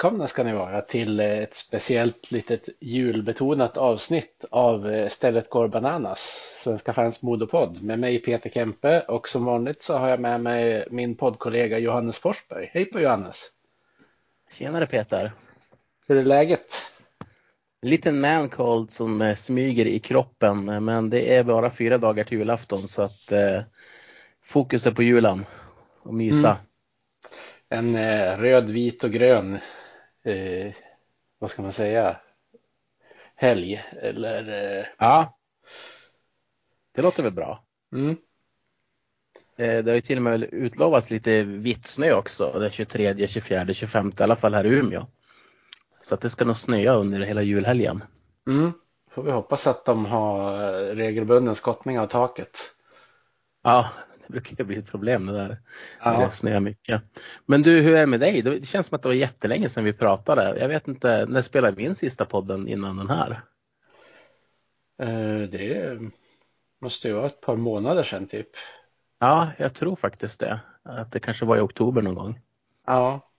Välkomna ska ni vara till ett speciellt litet julbetonat avsnitt av Stället går bananas, Svenska fans modopodd med mig Peter Kempe och som vanligt så har jag med mig min poddkollega Johannes Forsberg. Hej på Johannes! Tjenare Peter! Hur är läget? En liten man-cold som eh, smyger i kroppen men det är bara fyra dagar till julafton så att eh, fokus är på julen och mysa. Mm en eh, röd, vit och grön, eh, vad ska man säga, helg eller? Eh... Ja, det låter väl bra. Mm. Eh, det har ju till och med utlovats lite vitt snö också den 23, 24, 25 i alla fall här i Umeå. Så att det ska nog snöa under hela julhelgen. Mm. Får vi hoppas att de har eh, regelbunden skottning av taket. Ja, det brukar bli ett problem det där. Ja. Det snöar mycket. Men du, hur är det med dig? Det känns som att det var jättelänge sedan vi pratade. Jag vet inte, när spelade vi in sista podden innan den här? Eh, det måste ju vara ett par månader sedan typ. Ja, jag tror faktiskt det. Att det kanske var i oktober någon gång. Ja.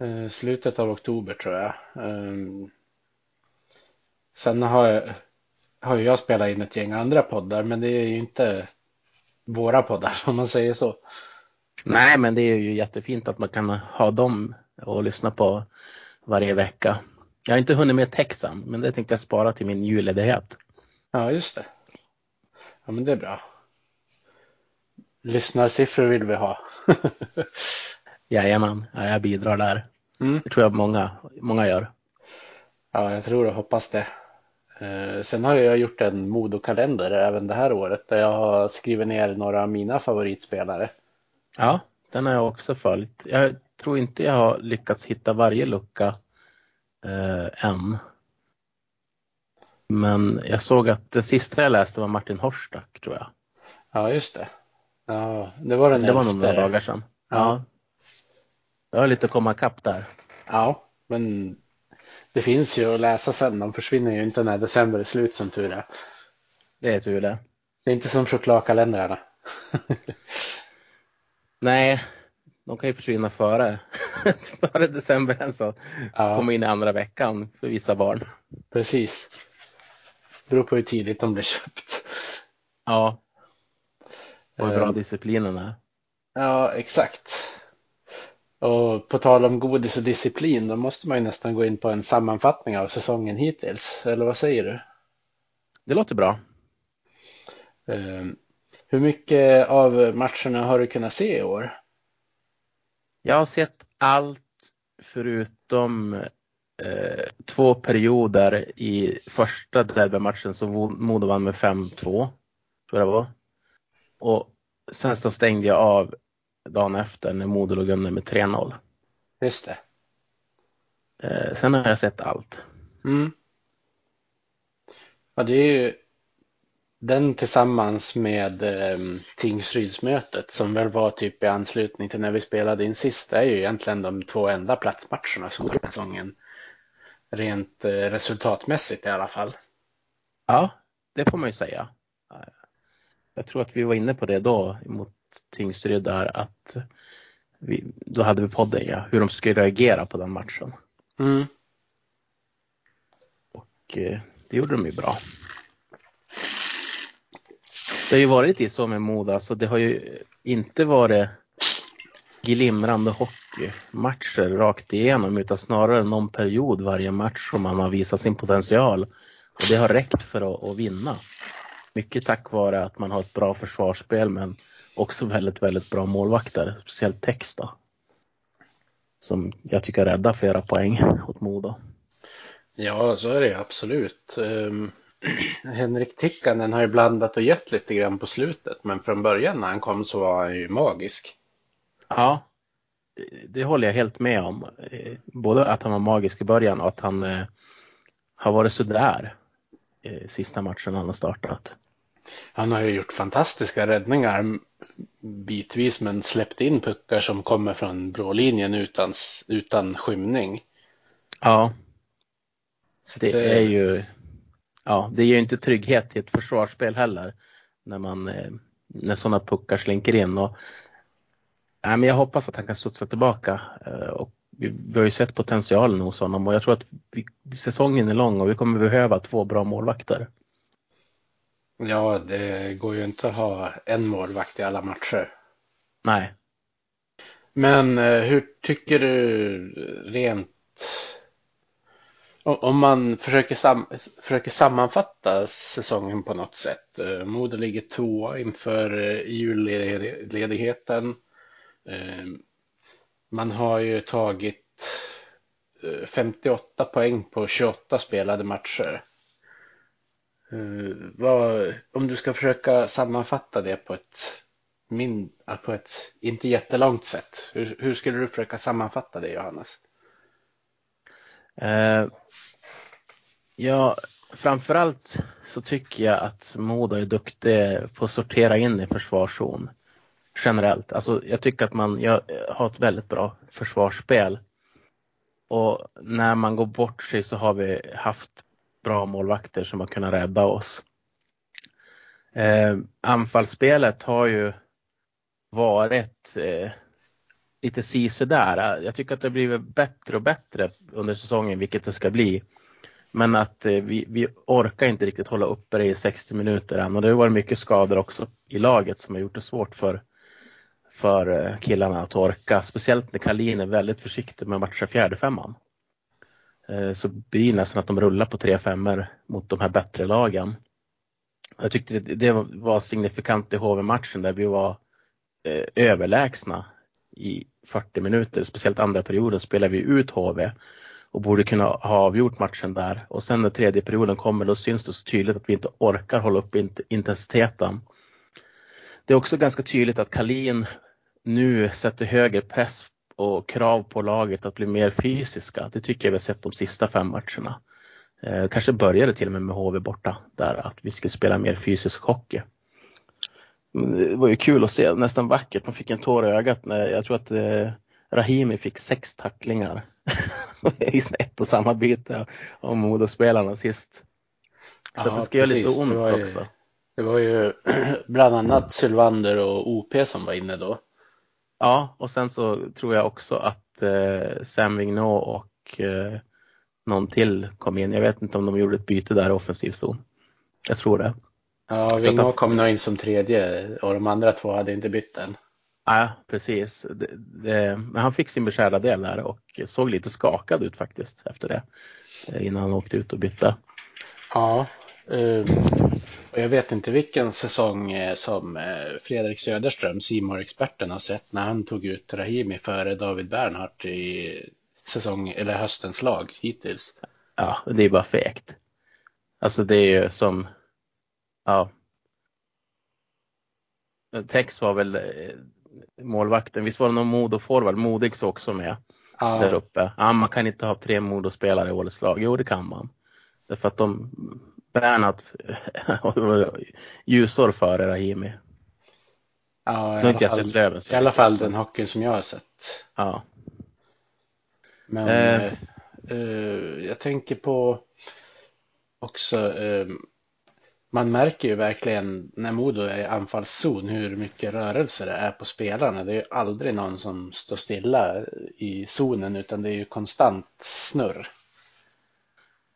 Eh, slutet av oktober tror jag. Eh, sen har jag, har jag spelat in ett gäng andra poddar men det är ju inte våra poddar om man säger så. Nej, men det är ju jättefint att man kan ha dem och lyssna på varje vecka. Jag har inte hunnit med texten, men det tänkte jag spara till min julledighet. Ja, just det. Ja, men det är bra. Lyssnarsiffror vill vi ha. Jajamän, ja, jag bidrar där. Mm. Det tror jag många, många gör. Ja, jag tror och hoppas det. Eh, sen har jag gjort en modokalender även det här året där jag har skrivit ner några av mina favoritspelare. Ja, den har jag också följt. Jag tror inte jag har lyckats hitta varje lucka eh, än. Men jag såg att det sista jag läste var Martin Horstak tror jag. Ja, just det. Ja, det var den Det var några dagar sedan. Ja. ja. Jag har lite att komma ikapp där. Ja, men det finns ju att läsa sen. De försvinner ju inte när december är slut som tur är. Det är tur det. Det är inte som chokladkalendrarna. Nej, de kan ju försvinna före, före december alltså. Ja. Komma in i andra veckan för vissa barn. Precis. Beror på hur tidigt de blir köpt. Ja. Och hur bra um, disciplinen är. Ja, exakt. Och på tal om godis och disciplin, då måste man ju nästan gå in på en sammanfattning av säsongen hittills. Eller vad säger du? Det låter bra. Ehm, hur mycket av matcherna har du kunnat se i år? Jag har sett allt förutom eh, två perioder i första derbymatchen som Modo vann med 5-2. Tror jag det var. Och sen så stängde jag av dagen efter när Modo låg under med 3-0. Just det. Eh, sen har jag sett allt. Mm. Ja, det är ju den tillsammans med eh, Tingsrydsmötet som väl var typ i anslutning till när vi spelade in sist är ju egentligen de två enda platsmatcherna som går säsongen. Rent eh, resultatmässigt i alla fall. Ja, det får man ju säga. Jag tror att vi var inne på det då mot Tingsryd där att vi, då hade vi podden ja, hur de skulle reagera på den matchen. Mm. Och eh, det gjorde de ju bra. Det har ju varit lite så med Moda, så det har ju inte varit glimrande hockeymatcher rakt igenom utan snarare någon period varje match som man har visat sin potential. Och det har räckt för att, att vinna. Mycket tack vare att man har ett bra försvarsspel men också väldigt, väldigt bra målvakter. Speciellt Tex då. Som jag tycker räddar flera poäng åt Modo. Ja, så är det absolut. Um, Henrik Tikkanen har ju blandat och gett lite grann på slutet, men från början när han kom så var han ju magisk. Ja, det håller jag helt med om. Både att han var magisk i början och att han eh, har varit sådär eh, sista matchen han har startat. Han har ju gjort fantastiska räddningar bitvis men släppt in puckar som kommer från blå linjen utan, utan skymning. Ja. Så det, det är ju ja, det ger ju inte trygghet till ett försvarsspel heller när man eh, när sådana puckar slinker in och Nej, men jag hoppas att han kan studsa tillbaka. Eh, och vi, vi har ju sett potentialen hos honom och jag tror att vi, säsongen är lång och vi kommer behöva två bra målvakter. Ja, det går ju inte att ha en målvakt i alla matcher. Nej. Men eh, hur tycker du rent om man försöker, sam försöker sammanfatta säsongen på något sätt. Eh, Modo ligger tvåa inför eh, julledigheten. Man har ju tagit 58 poäng på 28 spelade matcher. Eh, vad, om du ska försöka sammanfatta det på ett min, eh, på ett inte jättelångt sätt. Hur, hur skulle du försöka sammanfatta det Johannes? Uh, ja, framförallt så tycker jag att Modo är duktig på att sortera in i försvarszon. Generellt. Alltså, jag tycker att man jag, har ett väldigt bra försvarsspel. Och när man går bort sig så har vi haft bra målvakter som har kunnat rädda oss. Eh, anfallsspelet har ju varit eh, lite sisådär. Jag tycker att det har blivit bättre och bättre under säsongen, vilket det ska bli. Men att eh, vi, vi orkar inte riktigt hålla uppe det i 60 minuter än och det har varit mycket skador också i laget som har gjort det svårt för, för eh, killarna att orka. Speciellt när Kalin är väldigt försiktig med att matcha fjärdefemman. Eh, så blir det nästan att de rullar på tre femmor mot de här bättre lagen. Jag tyckte det var signifikant i HV-matchen där vi var eh, överlägsna i 40 minuter, speciellt andra perioden spelade vi ut HV och borde kunna ha avgjort matchen där. Och sen när tredje perioden kommer då syns det så tydligt att vi inte orkar hålla upp intensiteten. Det är också ganska tydligt att Kalin nu sätter högre press och krav på laget att bli mer fysiska. Det tycker jag vi har sett de sista fem matcherna. Eh, kanske började till och med med HV borta där att vi skulle spela mer fysisk hockey det var ju kul att se, nästan vackert. Man fick en tår i ögat när jag tror att eh, Rahimi fick sex tacklingar i ett och samma byte av Modospelarna sist. Så ja, det ska göra lite ont det ju, också. Det var ju bland annat Sylvander och OP som var inne då. Ja, och sen så tror jag också att eh, Sam Vignot och eh, någon till kom in. Jag vet inte om de gjorde ett byte där offensiv zon. Jag tror det. Ja, Vingå kom nog in som tredje och de andra två hade inte bytt än. Ja, precis. Det, det, men han fick sin beskärda del där och såg lite skakad ut faktiskt efter det. Eh, innan han åkte ut och bytte. Ja, um, och jag vet inte vilken säsong eh, som eh, Fredrik Söderström, simor experten har sett när han tog ut Rahimi före David Bernhardt i säsong eller höstens lag hittills. Ja, det är bara fegt. Alltså det är ju som Ja. Tex var väl eh, målvakten. Visst var det någon Modo-forward? Modigs också med ja. där uppe. Ja, man kan inte ha tre Modo-spelare i årets lag. Jo, det kan man. Därför att de Bernhard ljusår före Rahimi. Ja, i, alla fall, Löven, i alla fall den hockeyn som jag har sett. Ja. Men eh. Eh, eh jag tänker på också eh, man märker ju verkligen när Modo är i anfallszon hur mycket rörelse det är på spelarna. Det är ju aldrig någon som står stilla i zonen utan det är ju konstant snurr.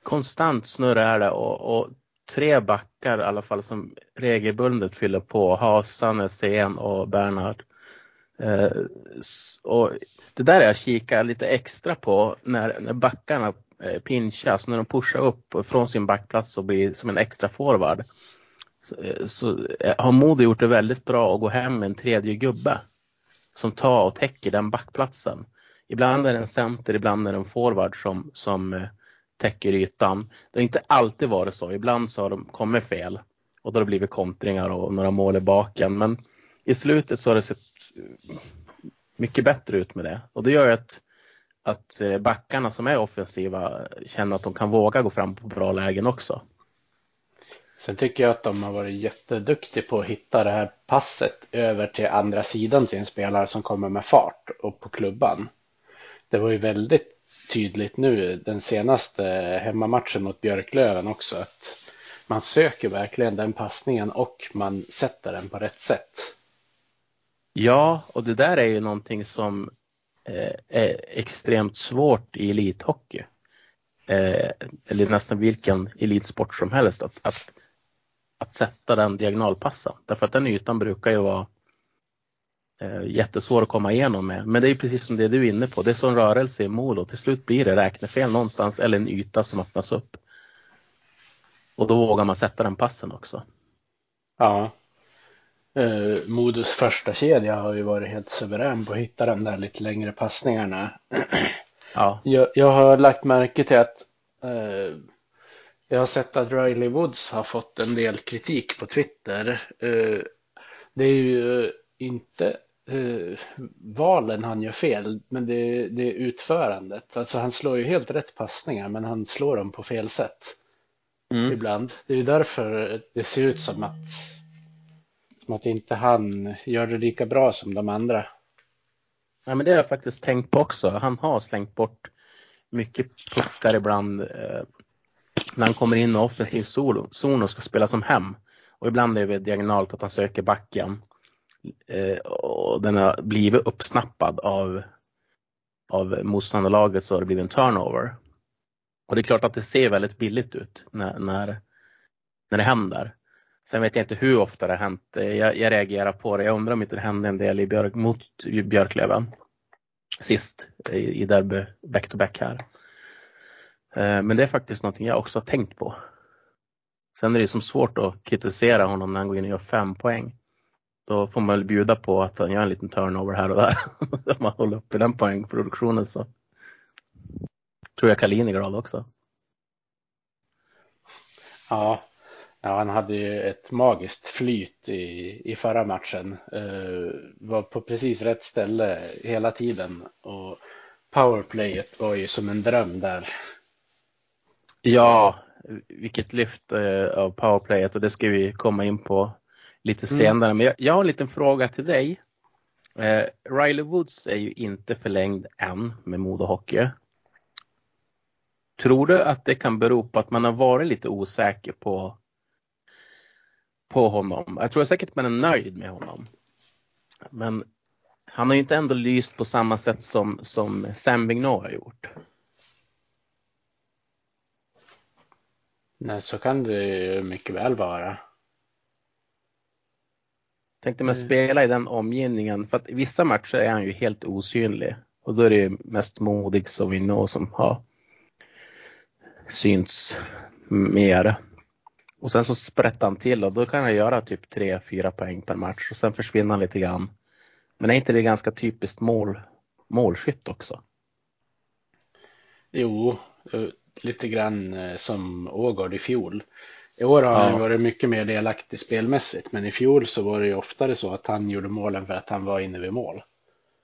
Konstant snurr är det och, och tre backar i alla fall som regelbundet fyller på. Hasan, Sen och Bernhard. Eh, och det där är jag kikar lite extra på när, när backarna Eh, pinchas, när de pushar upp från sin backplats och blir som en extra forward. Så, eh, så eh, har Modo gjort det väldigt bra att gå hem med en tredje gubbe som tar och täcker den backplatsen. Ibland är det en center, ibland är det en forward som, som eh, täcker ytan. Det har inte alltid varit så. Ibland så har de kommit fel och då har det blivit kontringar och några mål i baken. Men i slutet så har det sett mycket bättre ut med det och det gör ju att att eh, backarna som är offensiva känner att de kan våga gå fram på bra lägen också. Sen tycker jag att de har varit jätteduktiga på att hitta det här passet över till andra sidan till en spelare som kommer med fart och på klubban. Det var ju väldigt tydligt nu den senaste hemmamatchen mot Björklöven också att man söker verkligen den passningen och man sätter den på rätt sätt. Ja, och det där är ju någonting som eh, är extremt svårt i elithockey. Eh, eller nästan vilken elitsport som helst att, att, att sätta den diagonalpassen. Därför att den ytan brukar ju vara jättesvår att komma igenom med. Men det är precis som det du är inne på, det är sån rörelse i mål och till slut blir det räknefel någonstans eller en yta som öppnas upp. Och då vågar man sätta den passen också. Ja. Uh, Modos första kedja har ju varit helt suverän på att hitta de där lite längre passningarna. Ja. Jag, jag har lagt märke till att uh, jag har sett att Riley Woods har fått en del kritik på Twitter. Uh, det är ju inte valen han gör fel, men det, det är utförandet. Alltså han slår ju helt rätt passningar, men han slår dem på fel sätt mm. ibland. Det är därför det ser ut som att, som att inte han gör det lika bra som de andra. Ja, men det har jag faktiskt tänkt på också. Han har slängt bort mycket puckar ibland eh, när han kommer in i offensiv zon och ska spela som hem. Och ibland är det diagonalt att han söker backen. Eh, och den har blivit uppsnappad av, av motståndarlaget så har det blivit en turnover. Och det är klart att det ser väldigt billigt ut när, när, när det händer. Sen vet jag inte hur ofta det har hänt. Eh, jag, jag reagerar på det. Jag undrar om inte det hände en del i Björk, mot Björklöven sist eh, i, i derby back-to-back här. Men det är faktiskt någonting jag också har tänkt på. Sen är det som svårt att kritisera honom när han går in och gör fem poäng. Då får man väl bjuda på att han gör en liten turnover här och där. Om man håller uppe den poängproduktionen så tror jag Kalin är glad också. Ja, ja, han hade ju ett magiskt flyt i, i förra matchen. Uh, var på precis rätt ställe hela tiden och powerplayet var ju som en dröm där. Ja, vilket lyft uh, av powerplayet och det ska vi komma in på lite mm. senare. Men jag, jag, har en liten fråga till dig. Uh, Riley Woods är ju inte förlängd än med Modo Hockey. Tror du att det kan bero på att man har varit lite osäker på, på honom? Jag tror säkert att man är nöjd med honom. Men han har ju inte ändå lyst på samma sätt som, som Sam Vigneault har gjort. Nej, så kan det mycket väl vara. Tänkte man spela i den omgivningen, för att i vissa matcher är han ju helt osynlig. Och då är det ju mest modig som Vigneault som har syns mer. Och sen så sprättar han till och då kan han göra typ 3-4 poäng per match och sen försvinner han lite grann. Men är inte det ganska typiskt mål, målskytt också? Jo, eh, lite grann eh, som Ågård i fjol. I år har ja. han varit mycket mer delaktig spelmässigt, men i fjol så var det ju oftare så att han gjorde målen för att han var inne vid mål.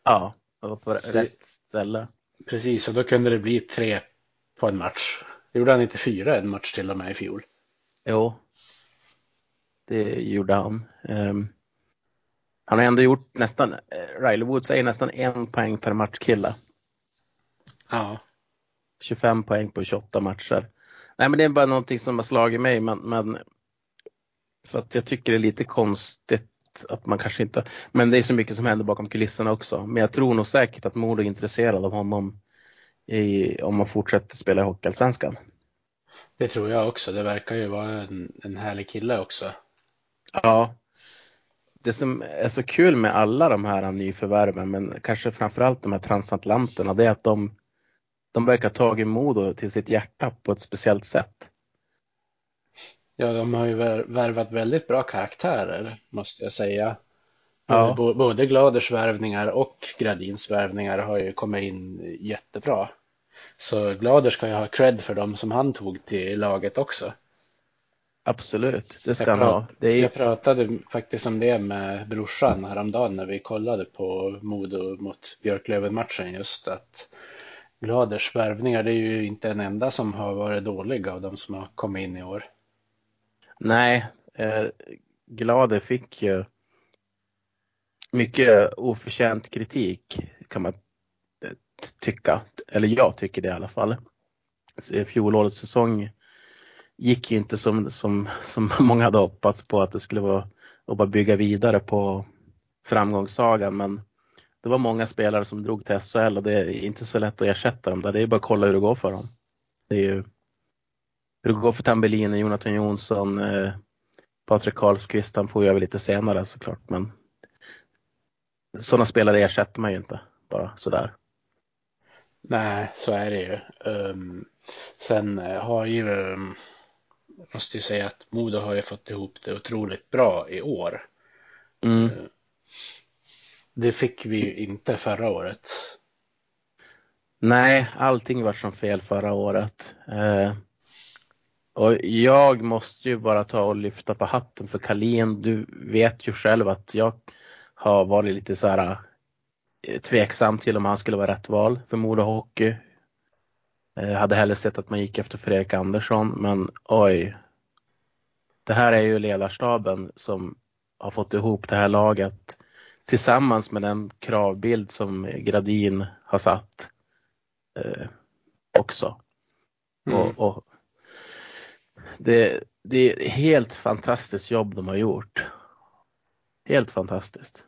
Ja, var på så rätt ställe. Precis, och då kunde det bli tre på en match. Gjorde han inte fyra en match till och med i fjol? Jo, det gjorde han. Um, han har ändå gjort nästan, uh, Riley Woods är nästan en poäng per matchkille. Ja. 25 poäng på 28 matcher. Nej men det är bara någonting som har slagit mig men, men för att jag tycker det är lite konstigt att man kanske inte, men det är så mycket som händer bakom kulisserna också. Men jag tror nog säkert att Modo är intresserad av honom i, om man fortsätter spela i Hockeyallsvenskan. Det tror jag också. Det verkar ju vara en, en härlig kille också. Ja. Det som är så kul med alla de här nyförvärven, men kanske framförallt de här transatlanterna, det är att de, de verkar ha tagit Modo till sitt hjärta på ett speciellt sätt. Ja, de har ju värvat väldigt bra karaktärer, måste jag säga. Ja. Både Gladers värvningar och Gradins värvningar har ju kommit in jättebra. Så Glader ska ju ha cred för dem som han tog till laget också. Absolut, det ska han ha. Är... Jag pratade faktiskt om det med brorsan häromdagen när vi kollade på Modo mot Björklöven-matchen just att Gladers värvningar, det är ju inte en enda som har varit dålig av de som har kommit in i år. Nej, eh, Glader fick ju mycket oförtjänt kritik kan man eh, tycka. Eller jag tycker det i alla fall. Fjolårets säsong gick ju inte som, som, som många hade hoppats på att det skulle vara att bara bygga vidare på framgångssagan men det var många spelare som drog till SHL och det är inte så lätt att ersätta dem där. Det är bara att kolla hur det går för dem. Det är ju hur det går för Tambellini, Jonathan Jonsson, eh, Patrik Karlsqvist, han får ju över lite senare såklart men sådana spelare ersätter man ju inte bara sådär. Nej, så är det ju. Um, sen eh, har ju, um, måste ju säga att Modo har ju fått ihop det otroligt bra i år. Mm. Det fick vi ju inte förra året. Nej, allting var som fel förra året. Eh, och jag måste ju bara ta och lyfta på hatten för Kalin. Du vet ju själv att jag har varit lite så här eh, tveksam till om han skulle vara rätt val för Modo Hockey. Jag hade hellre sett att man gick efter Fredrik Andersson, men oj. Det här är ju ledarstaben som har fått ihop det här laget tillsammans med den kravbild som Gradin har satt eh, också. Mm. Och, och det, det är helt fantastiskt jobb de har gjort. Helt fantastiskt.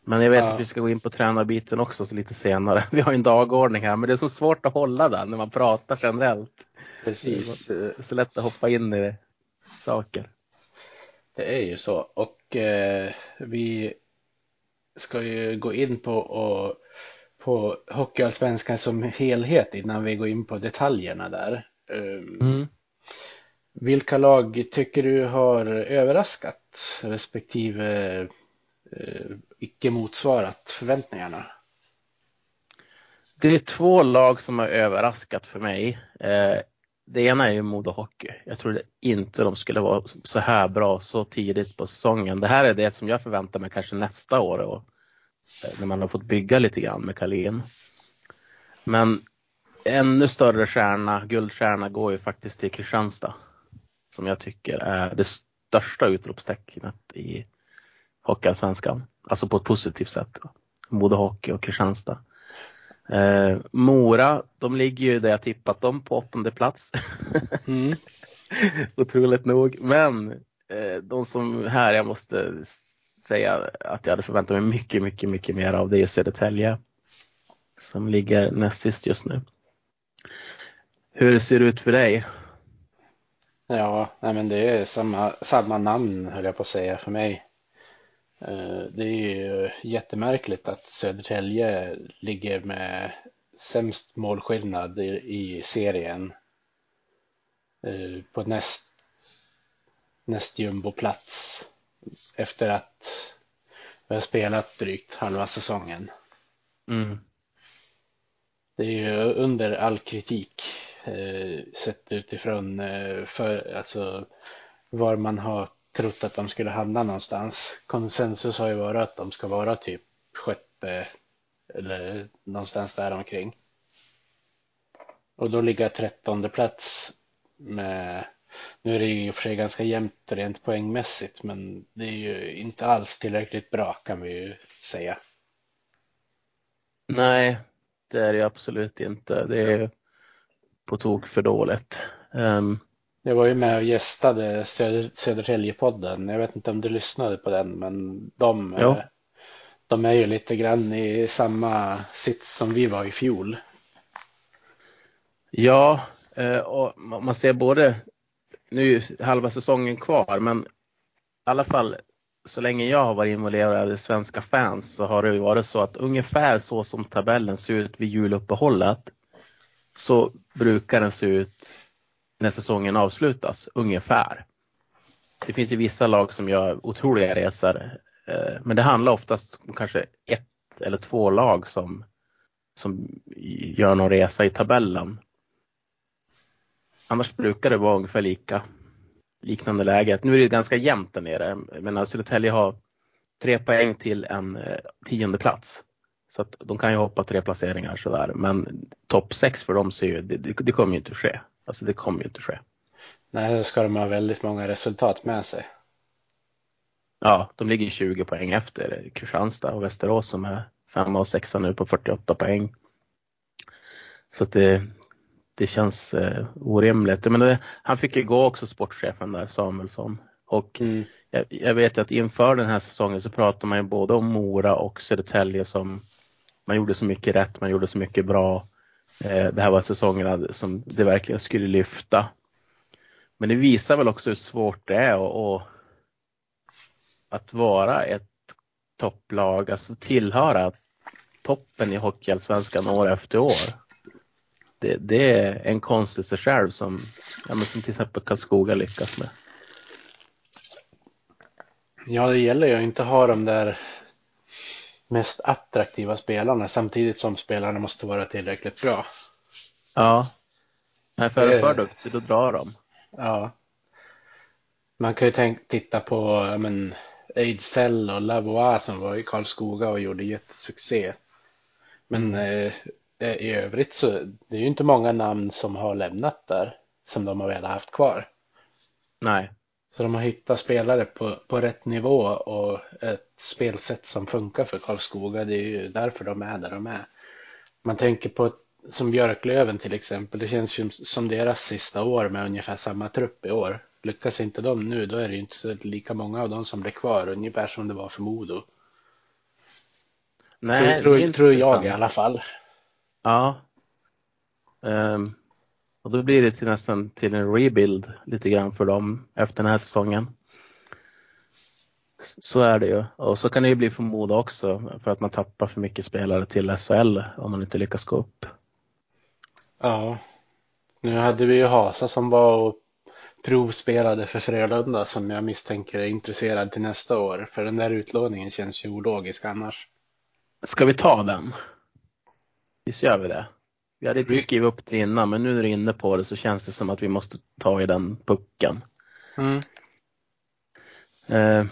Men jag vet ja. att vi ska gå in på tränarbiten också så lite senare. Vi har en dagordning här men det är så svårt att hålla den när man pratar generellt. Precis. Det är så lätt att hoppa in i saker. Det är ju så och eh, vi ska ju gå in på, och, på Hockeyallsvenskan som helhet innan vi går in på detaljerna där. Um, mm. Vilka lag tycker du har överraskat respektive eh, icke motsvarat förväntningarna? Det är två lag som har överraskat för mig. Eh, det ena är ju Modo Hockey. Jag trodde inte de skulle vara så här bra så tidigt på säsongen. Det här är det som jag förväntar mig kanske nästa år och, eh, när man har fått bygga lite grann med Kalin. Men ännu större stjärna, guldstjärna går ju faktiskt till Kristianstad som jag tycker är det största utropstecknet i Hockeyallsvenskan. Alltså på ett positivt sätt. Modo Hockey och Kristianstad. Eh, Mora, de ligger ju där jag tippat dem på åttonde plats. Mm. Otroligt nog. Men eh, de som här jag måste säga att jag hade förväntat mig mycket, mycket, mycket mer av det är Södertälje. Som ligger näst sist just nu. Hur ser det ut för dig? Ja, nej men det är samma, samma namn höll jag på att säga för mig. Eh, det är ju jättemärkligt att Södertälje ligger med sämst målskillnad i, serien eh, på näst, näst jumboplats efter att vi har spelat drygt halva säsongen. Mm. Det är ju under all kritik eh, sett utifrån för, alltså, var man har trott att de skulle hamna någonstans. Konsensus har ju varit att de ska vara typ sjätte eller någonstans där omkring. Och då ligger trettonde plats med, nu är det ju i och för sig ganska jämnt rent poängmässigt, men det är ju inte alls tillräckligt bra kan vi ju säga. Nej, det är det absolut inte. Det är på tok för dåligt. Um, jag var ju med och gästade Söder, Södertälje-podden. Jag vet inte om du lyssnade på den, men de, ja. de är ju lite grann i samma sits som vi var i fjol. Ja, eh, och man ser både, nu är halva säsongen kvar, men i alla fall så länge jag har varit involverad i svenska fans så har det varit så att ungefär så som tabellen ser ut vid juluppehållet så brukar den se ut när säsongen avslutas, ungefär. Det finns ju vissa lag som gör otroliga resor, eh, men det handlar oftast om kanske ett eller två lag som, som gör någon resa i tabellen. Annars brukar det vara ungefär lika liknande läget. Nu är det ganska jämnt där nere, men alltså Södertälje har tre poäng till en eh, tionde plats. Så att de kan ju hoppa tre placeringar sådär, men topp sex för dem ser ju, det, det, det kommer ju inte ske. Alltså det kommer ju inte ske. Nej, då ska de ha väldigt många resultat med sig. Ja, de ligger 20 poäng efter Kristianstad och Västerås som är femma och sexa nu på 48 poäng. Så att det, det känns eh, orimligt. Men det, han fick ju gå också sportchefen där, Samuelsson. Och mm. jag, jag, vet att inför den här säsongen så pratar man ju både om Mora och Södertälje som man gjorde så mycket rätt, man gjorde så mycket bra. Eh, det här var säsongerna som det verkligen skulle lyfta. Men det visar väl också hur svårt det är att, att vara ett topplag, alltså tillhöra toppen i Hockeyallsvenskan år efter år. Det, det, är en konst i sig själv som, ja, som till exempel Karlskoga lyckas med. Ja, det gäller ju att inte ha de där mest attraktiva spelarna samtidigt som spelarna måste vara tillräckligt bra. Ja. Nej, för det... för duktig, då drar de. Ja. Man kan ju tänka, titta på men, Ejdsell och Lavois som var i Karlskoga och gjorde jättesuccé. Men eh, eh, i övrigt så det är ju inte många namn som har lämnat där som de har velat haft kvar. Nej. Så de har hittat spelare på, på rätt nivå och ett spelsätt som funkar för Karlskoga. Det är ju därför de är där de är. Man tänker på som Björklöven till exempel. Det känns ju som deras sista år med ungefär samma trupp i år. Lyckas inte de nu, då är det ju inte så lika många av dem som blir kvar, ungefär som det var för Modo. Nej, tror, tror, tror jag i alla fall. Ja. Um, och då blir det till nästan till en rebuild lite grann för dem efter den här säsongen. Så är det ju. Och så kan det ju bli för Modo också för att man tappar för mycket spelare till SHL om man inte lyckas gå upp. Ja. Nu hade vi ju Hasa som var och provspelade för Frölunda som jag misstänker är intresserad till nästa år. För den där utlåningen känns ju ologisk annars. Ska vi ta den? Visst gör vi det? Vi hade inte skrivit upp det innan men nu när du är inne på det så känns det som att vi måste ta i den pucken. Mm. Eh,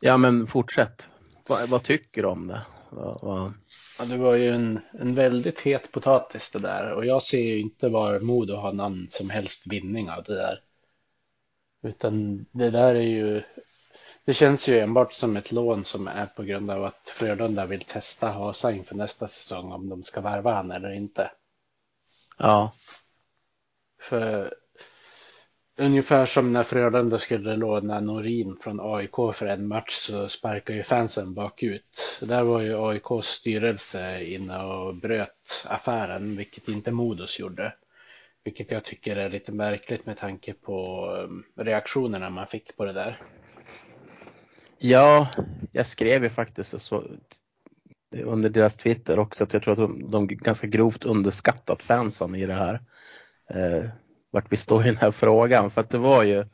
ja men fortsätt. Va, vad tycker du om det? Va, va... Ja, det var ju en, en väldigt het potatis det där och jag ser ju inte var Modo har någon som helst vinning av det där. Utan det där är ju, det känns ju enbart som ett lån som är på grund av att Frölunda vill testa Hasa inför nästa säsong om de ska värva han eller inte. Ja. För ungefär som när Frölunda skulle låna Norin från AIK för en match så sparkade ju fansen bakut. Där var ju AIKs styrelse inne och bröt affären, vilket inte Modos gjorde. Vilket jag tycker är lite märkligt med tanke på um, reaktionerna man fick på det där. Ja, jag skrev ju faktiskt så under deras Twitter också att jag tror att de, de ganska grovt underskattat fansen i det här. Eh, vart vi står i den här frågan för att det var ju,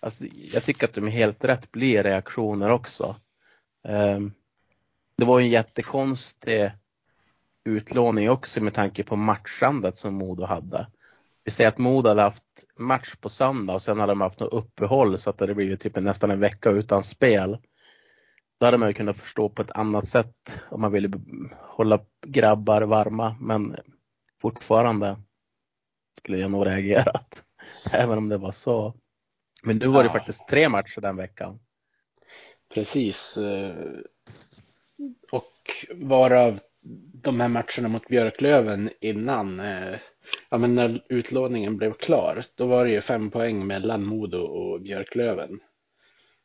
alltså, jag tycker att de är helt rätt blir reaktioner också. Eh, det var en jättekonstig utlåning också med tanke på matchandet som Modo hade. Vi säger att Modo hade haft match på söndag och sen hade de haft något uppehåll så att det hade blivit typ nästan en vecka utan spel. Då hade man ju kunnat förstå på ett annat sätt om man ville hålla grabbar varma men fortfarande skulle jag nog reagerat. Även om det var så. Men nu var det ja. faktiskt tre matcher den veckan. Precis. Eh, och varav de här matcherna mot Björklöven innan, eh, ja men när utlåningen blev klar, då var det ju fem poäng mellan Modo och Björklöven.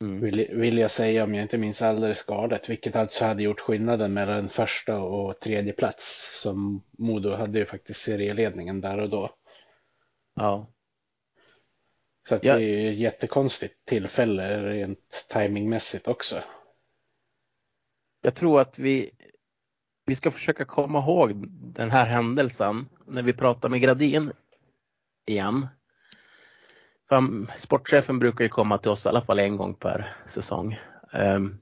Mm. Vill, vill jag säga om jag inte minns alldeles galet, vilket alltså hade gjort skillnaden mellan första och tredje plats. Som Modo hade ju faktiskt serieledningen där och då. Ja. Så ja. det är ett jättekonstigt tillfälle rent timingmässigt också. Jag tror att vi, vi ska försöka komma ihåg den här händelsen när vi pratar med Gradin igen. För sportchefen brukar ju komma till oss i alla fall en gång per säsong. Ehm,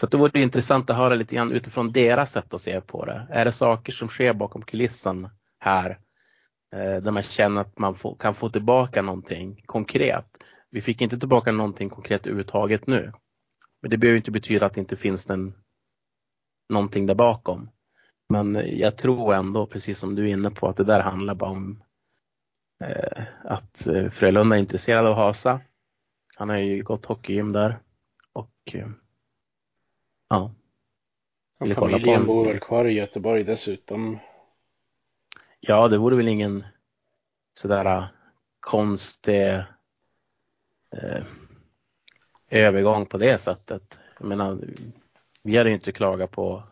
så det vore intressant att höra lite grann utifrån deras sätt att se på det. Är det saker som sker bakom kulissen här eh, där man känner att man får, kan få tillbaka någonting konkret. Vi fick inte tillbaka någonting konkret överhuvudtaget nu. Men det behöver inte betyda att det inte finns en, någonting där bakom. Men jag tror ändå, precis som du är inne på, att det där handlar bara om att eh, Frölunda är intresserad av Hasa. Han har ju gått hockeygym där och eh, ja. Och familjen bor väl kvar i Göteborg dessutom. Ja, det vore väl ingen sådär konstig eh, övergång på det sättet. Jag menar, vi hade ju inte klagat på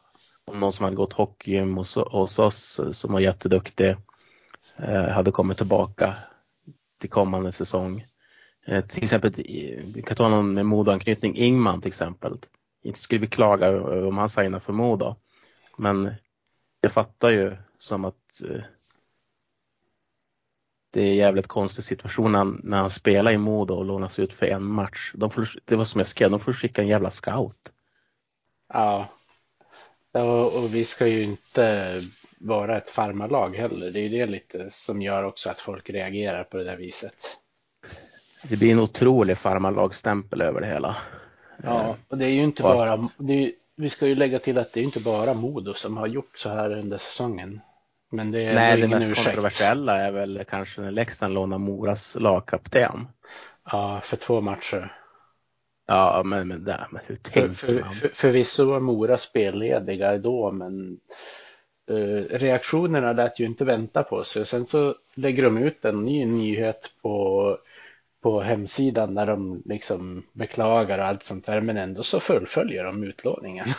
om någon som hade gått hockeygym hos, hos oss som var jätteduktig eh, Eh, hade kommit tillbaka till kommande säsong. Eh, till exempel, vi kan ta någon med Modoanknytning, Ingman till exempel. Inte skulle vi klaga om han signar för Modo. Men jag fattar ju som att eh, det är en jävligt konstig situation när han, när han spelar i Modo och lånas ut för en match. De får, det var som jag skrev, de får skicka en jävla scout. Ja och vi ska ju inte vara ett farmarlag heller. Det är ju det lite som gör också att folk reagerar på det där viset. Det blir en otrolig farmarlagstämpel över det hela. Ja, och det är ju inte bara, är, vi ska ju lägga till att det är inte bara Modo som har gjort så här under säsongen. Men det är Nej, det mest ursäkt. kontroversiella är väl kanske när Leksand lånar Moras lagkapten. Ja, för två matcher. Ja, men, men, där, men hur tänkte för, man? För, förvisso var Mora spellediga då, men reaktionerna lät ju inte vänta på sig. Sen så lägger de ut en ny nyhet på, på hemsidan där de liksom beklagar och allt sånt där, men ändå så fullföljer de utlåningen.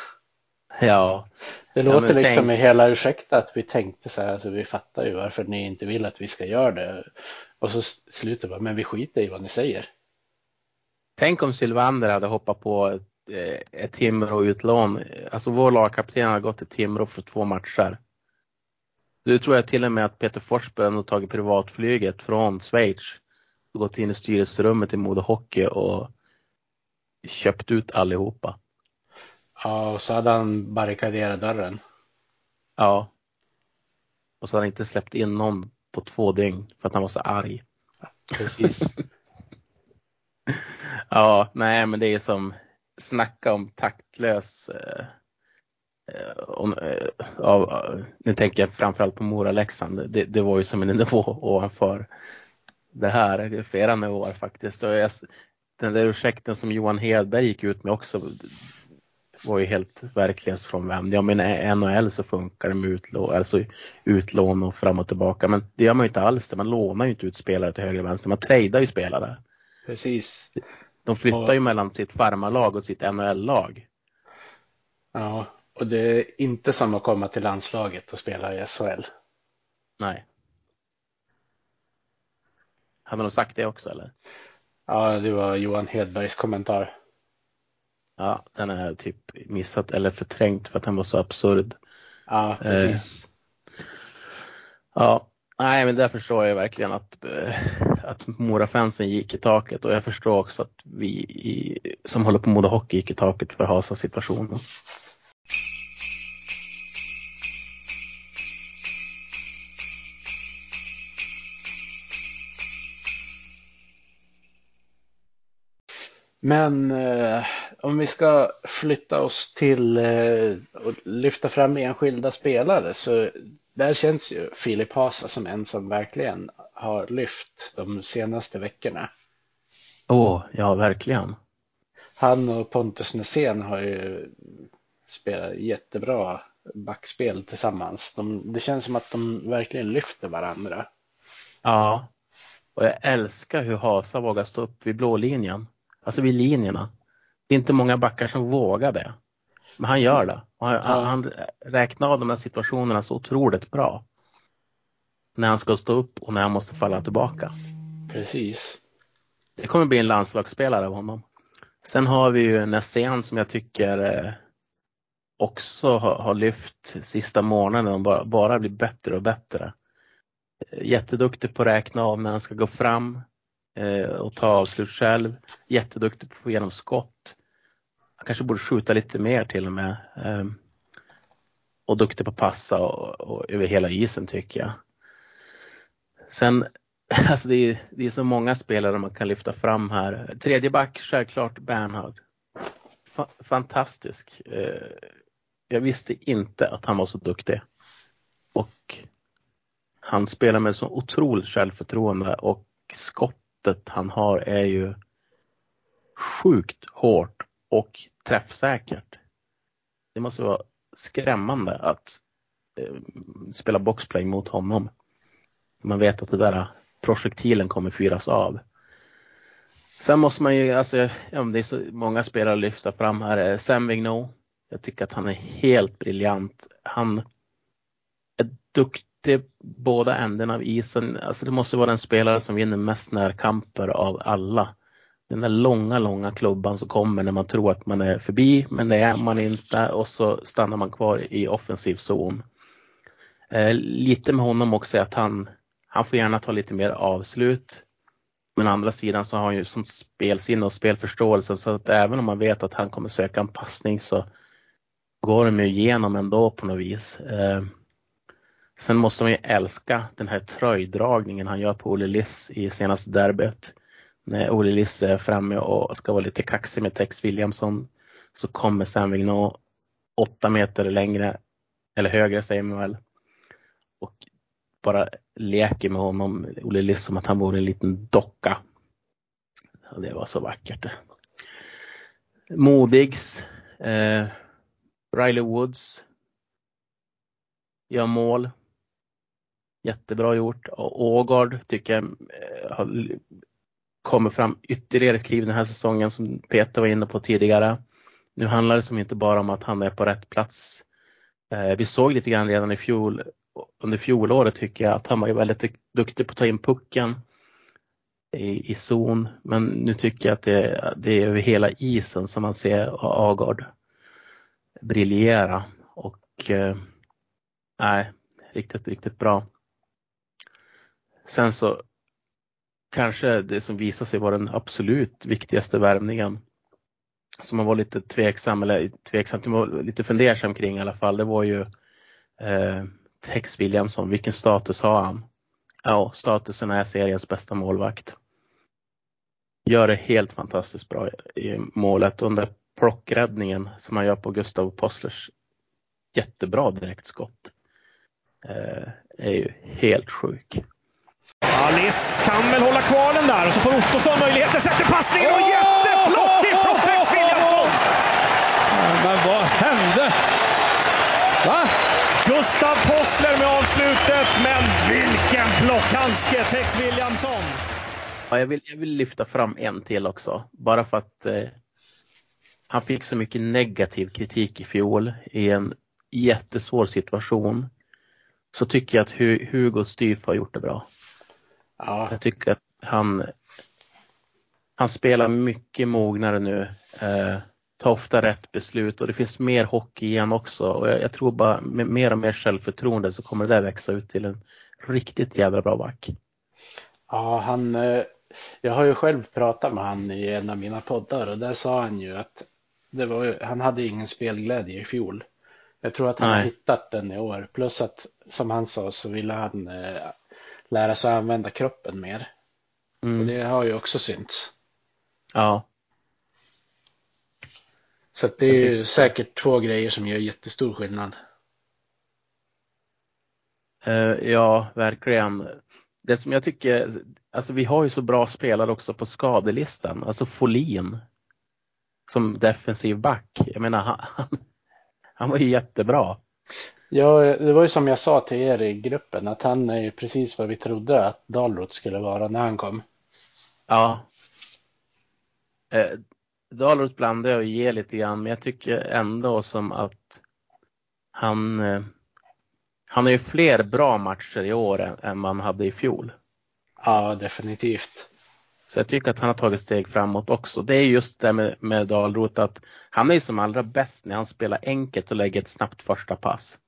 Ja. Det låter ja, liksom tänk... i hela ursäkta att vi tänkte så här, alltså vi fattar ju varför ni inte vill att vi ska göra det. Och så slutar bara, men vi skiter i vad ni säger. Tänk om Sylvander hade hoppat på ett, ett Timrå-utlån. Alltså vår lagkapten har gått till Timrå för två matcher. Du tror jag till och med att Peter Forsberg har tagit privatflyget från Schweiz och gått in i styrelserummet i Modo Hockey och köpt ut allihopa. Ja, och så hade han barrikaderat dörren. Ja. Och så hade han inte släppt in någon på två dygn för att han var så arg. Precis. ja, nej men det är som snacka om taktlös eh, eh, om, eh, av, nu tänker jag framförallt på Mora-Leksand. Det, det, var ju som en nivå ovanför det här, flera nivåer faktiskt. Och jag, den där ursäkten som Johan Hedberg gick ut med också var ju helt verklighetsfrånvänd. Jag menar i NHL så funkar det med utlån, alltså utlån och fram och tillbaka. Men det gör man ju inte alls. Man lånar ju inte ut spelare till höger och vänster. Man tradar ju spelare. Precis. De flyttar och, ju mellan sitt farmarlag och sitt NHL-lag. Ja, och det är inte som att komma till landslaget och spela i SHL. Nej. Hade de sagt det också eller? Ja, det var Johan Hedbergs kommentar. Ja, den har jag typ missat eller förträngt för att den var så absurd. Ja, precis. Eh, ja, nej men där förstår jag verkligen att, eh, att Mora-fansen gick i taket och jag förstår också att vi i, som håller på Moda Hockey gick i taket för Hasas situation. Men eh, om vi ska flytta oss till eh, och lyfta fram enskilda spelare så där känns ju Filip Hasa som en som verkligen har lyft de senaste veckorna. Åh, oh, ja verkligen. Han och Pontus Nässén har ju spelat jättebra backspel tillsammans. De, det känns som att de verkligen lyfter varandra. Ja, och jag älskar hur Hasa vågar stå upp vid blålinjen. Alltså vid linjerna. Det är inte många backar som vågar det. Men han gör det. Han, ja. han räknar av de här situationerna så otroligt bra. När han ska stå upp och när han måste falla tillbaka. Precis. Det kommer bli en landslagsspelare av honom. Sen har vi ju Nässén som jag tycker eh, också har, lyft sista månaden och bara, bara blir bättre och bättre. Jätteduktig på att räkna av när han ska gå fram, eh, och ta avslut själv. Jätteduktig på att få igenom skott. Han kanske borde skjuta lite mer till och med. Ehm, och duktig på att passa och, och, över hela isen tycker jag. Sen, alltså det är, det är så många spelare man kan lyfta fram här. Tredje back, självklart Bernhard. Fa fantastisk. Eh, jag visste inte att han var så duktig. Och han spelar med så otroligt självförtroende och skottet han har är ju sjukt hårt och träffsäkert. Det måste vara skrämmande att eh, spela boxplay mot honom. Man vet att det där projektilen kommer fyras av. Sen måste man ju, alltså, ja, det är så många spelare att lyfta fram här. Eh, Sam Vigneault. Jag tycker att han är helt briljant. Han är duktig båda ändarna av isen. Alltså det måste vara den spelare som vinner mest närkamper av alla. Den där långa, långa klubban som kommer när man tror att man är förbi, men det är man inte och så stannar man kvar i offensiv zon. Eh, lite med honom också är att han, han får gärna ta lite mer avslut. Men å andra sidan så har han ju sånt spelsinne och spelförståelse så att även om man vet att han kommer söka en passning så går de ju igenom ändå på något vis. Eh, sen måste man ju älska den här tröjdragningen han gör på Olle Liss i senaste derbyt. När Olle Liss är framme och ska vara lite kaxig med Tex Williamson så kommer Sam nå åtta meter längre eller högre säger man väl. Och bara leker med honom, Olle Liss, som att han vore en liten docka. Och det var så vackert. Modigs, eh, Riley Woods gör mål. Jättebra gjort. Och Ågard tycker jag eh, har kommer fram ytterligare ett kliv den här säsongen som Peter var inne på tidigare. Nu handlar det som inte bara om att han är på rätt plats. Eh, vi såg lite grann redan i fjol, under fjolåret tycker jag att han var väldigt duktig på att ta in pucken i, i zon. Men nu tycker jag att det, det är över hela isen som man ser Agard briljera och eh, nej, riktigt, riktigt bra. Sen så kanske det som visar sig vara den absolut viktigaste värvningen som man var lite tveksam eller tveksam, lite fundersam kring i alla fall, det var ju eh, Tex Williamson. Vilken status har han? Ja, statusen är seriens bästa målvakt. Gör det helt fantastiskt bra i målet. Och den där plockräddningen som han gör på Gustav Postlers jättebra direktskott eh, är ju helt sjuk. Alice kan väl hålla kvar den där och så får Ottosson möjligheten, sätter passningen och jätteplock ifrån Tex Williamson! Men vad hände? Va? Gustav Possler med avslutet, men vilken plockhandske Tex Williamson! Ja, jag, vill, jag vill lyfta fram en till också, bara för att eh, han fick så mycket negativ kritik i fjol i en jättesvår situation. Så tycker jag att Hugo Styf har gjort det bra. Ja. Jag tycker att han, han spelar mycket mognare nu. Eh, tar ofta rätt beslut och det finns mer hockey igen också. Och jag, jag, tror bara med mer och mer självförtroende så kommer det där växa ut till en riktigt jävla bra back. Ja, han, eh, jag har ju själv pratat med han i en av mina poddar och där sa han ju att det var, han hade ingen spelglädje i fjol. Jag tror att han Nej. har hittat den i år. Plus att som han sa så ville han eh, lära sig använda kroppen mer. Mm. Och det har ju också synts. Ja. Så det är ju säkert två grejer som gör jättestor skillnad. Uh, ja, verkligen. Det som jag tycker, alltså vi har ju så bra spelare också på skadelistan. Alltså Folin som defensiv back. Jag menar, han, han var ju jättebra. Ja, det var ju som jag sa till er i gruppen att han är ju precis vad vi trodde att Dalrot skulle vara när han kom. Ja. Eh, Dalrot blandar och ger lite grann, men jag tycker ändå som att han, eh, han har ju fler bra matcher i år än, än man hade i fjol. Ja, definitivt. Så jag tycker att han har tagit steg framåt också. Det är just det med, med Dalrot att han är som allra bäst när han spelar enkelt och lägger ett snabbt första pass.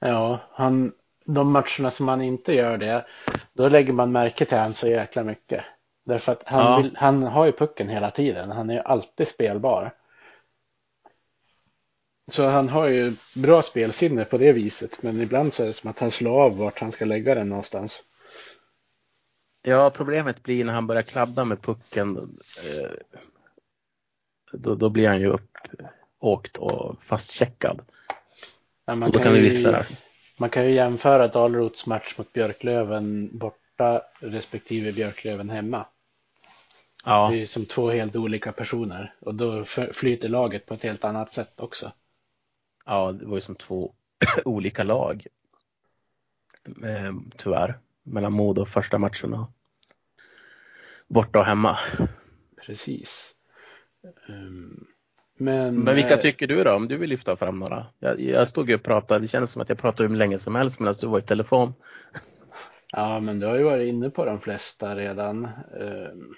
Ja, han, de matcherna som han inte gör det, då lägger man märke till han så jäkla mycket. Därför att han, ja. vill, han har ju pucken hela tiden. Han är ju alltid spelbar. Så han har ju bra spelsinne på det viset. Men ibland så är det som att han slår av vart han ska lägga den någonstans. Ja, problemet blir när han börjar kladda med pucken. Eh, då, då blir han ju uppåkt och fastcheckad. Ja, man, kan kan ju, man kan ju jämföra Dalrots match mot Björklöven borta respektive Björklöven hemma. Ja. Det är ju som två helt olika personer och då flyter laget på ett helt annat sätt också. Ja, det var ju som två olika lag. Eh, tyvärr, mellan Modo och första matcherna. borta och hemma. Precis. Um, men, Men vilka eh, tycker du då? Om du vill lyfta fram några? Jag, jag stod ju och pratade, det kändes som att jag pratade hur länge som helst medan du var i telefon. Ja, men du har ju varit inne på de flesta redan. Um,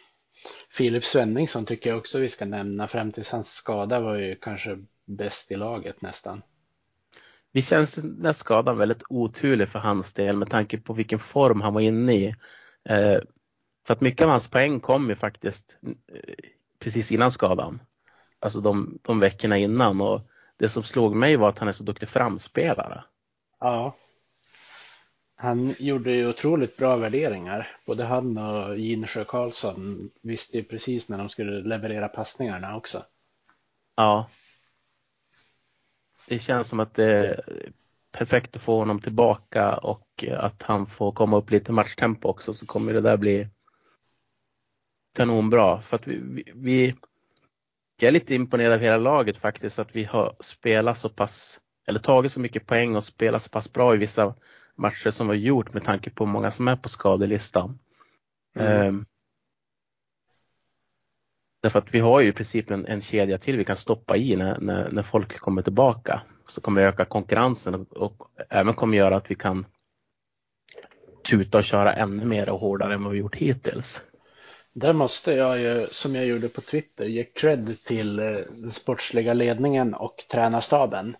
Filip Svenningsson tycker jag också vi ska nämna. Fram tills hans skada var ju kanske bäst i laget nästan. Det känns den här skadan väldigt oturlig för hans del med tanke på vilken form han var inne i. Eh, för att mycket av hans poäng kom ju faktiskt eh, precis innan skadan. Alltså de, de veckorna innan och det som slog mig var att han är så duktig framspelare. Ja. Han gjorde ju otroligt bra värderingar. Både han och Ginsjö Karlsson visste ju precis när de skulle leverera passningarna också. Ja. Det känns som att det är perfekt att få honom tillbaka och att han får komma upp lite matchtempo också så kommer det där bli kanonbra. För att vi, vi, vi jag är lite imponerad av hela laget faktiskt att vi har spelat så pass, eller tagit så mycket poäng och spelat så pass bra i vissa matcher som vi har gjort med tanke på hur många som är på skadelistan. Mm. Ehm, därför att vi har ju i princip en, en kedja till vi kan stoppa i när, när, när folk kommer tillbaka. Så kommer det öka konkurrensen och, och även kommer göra att vi kan tuta och köra ännu mer och hårdare än vad vi gjort hittills. Där måste jag ju, som jag gjorde på Twitter, ge cred till eh, den sportsliga ledningen och tränarstaben.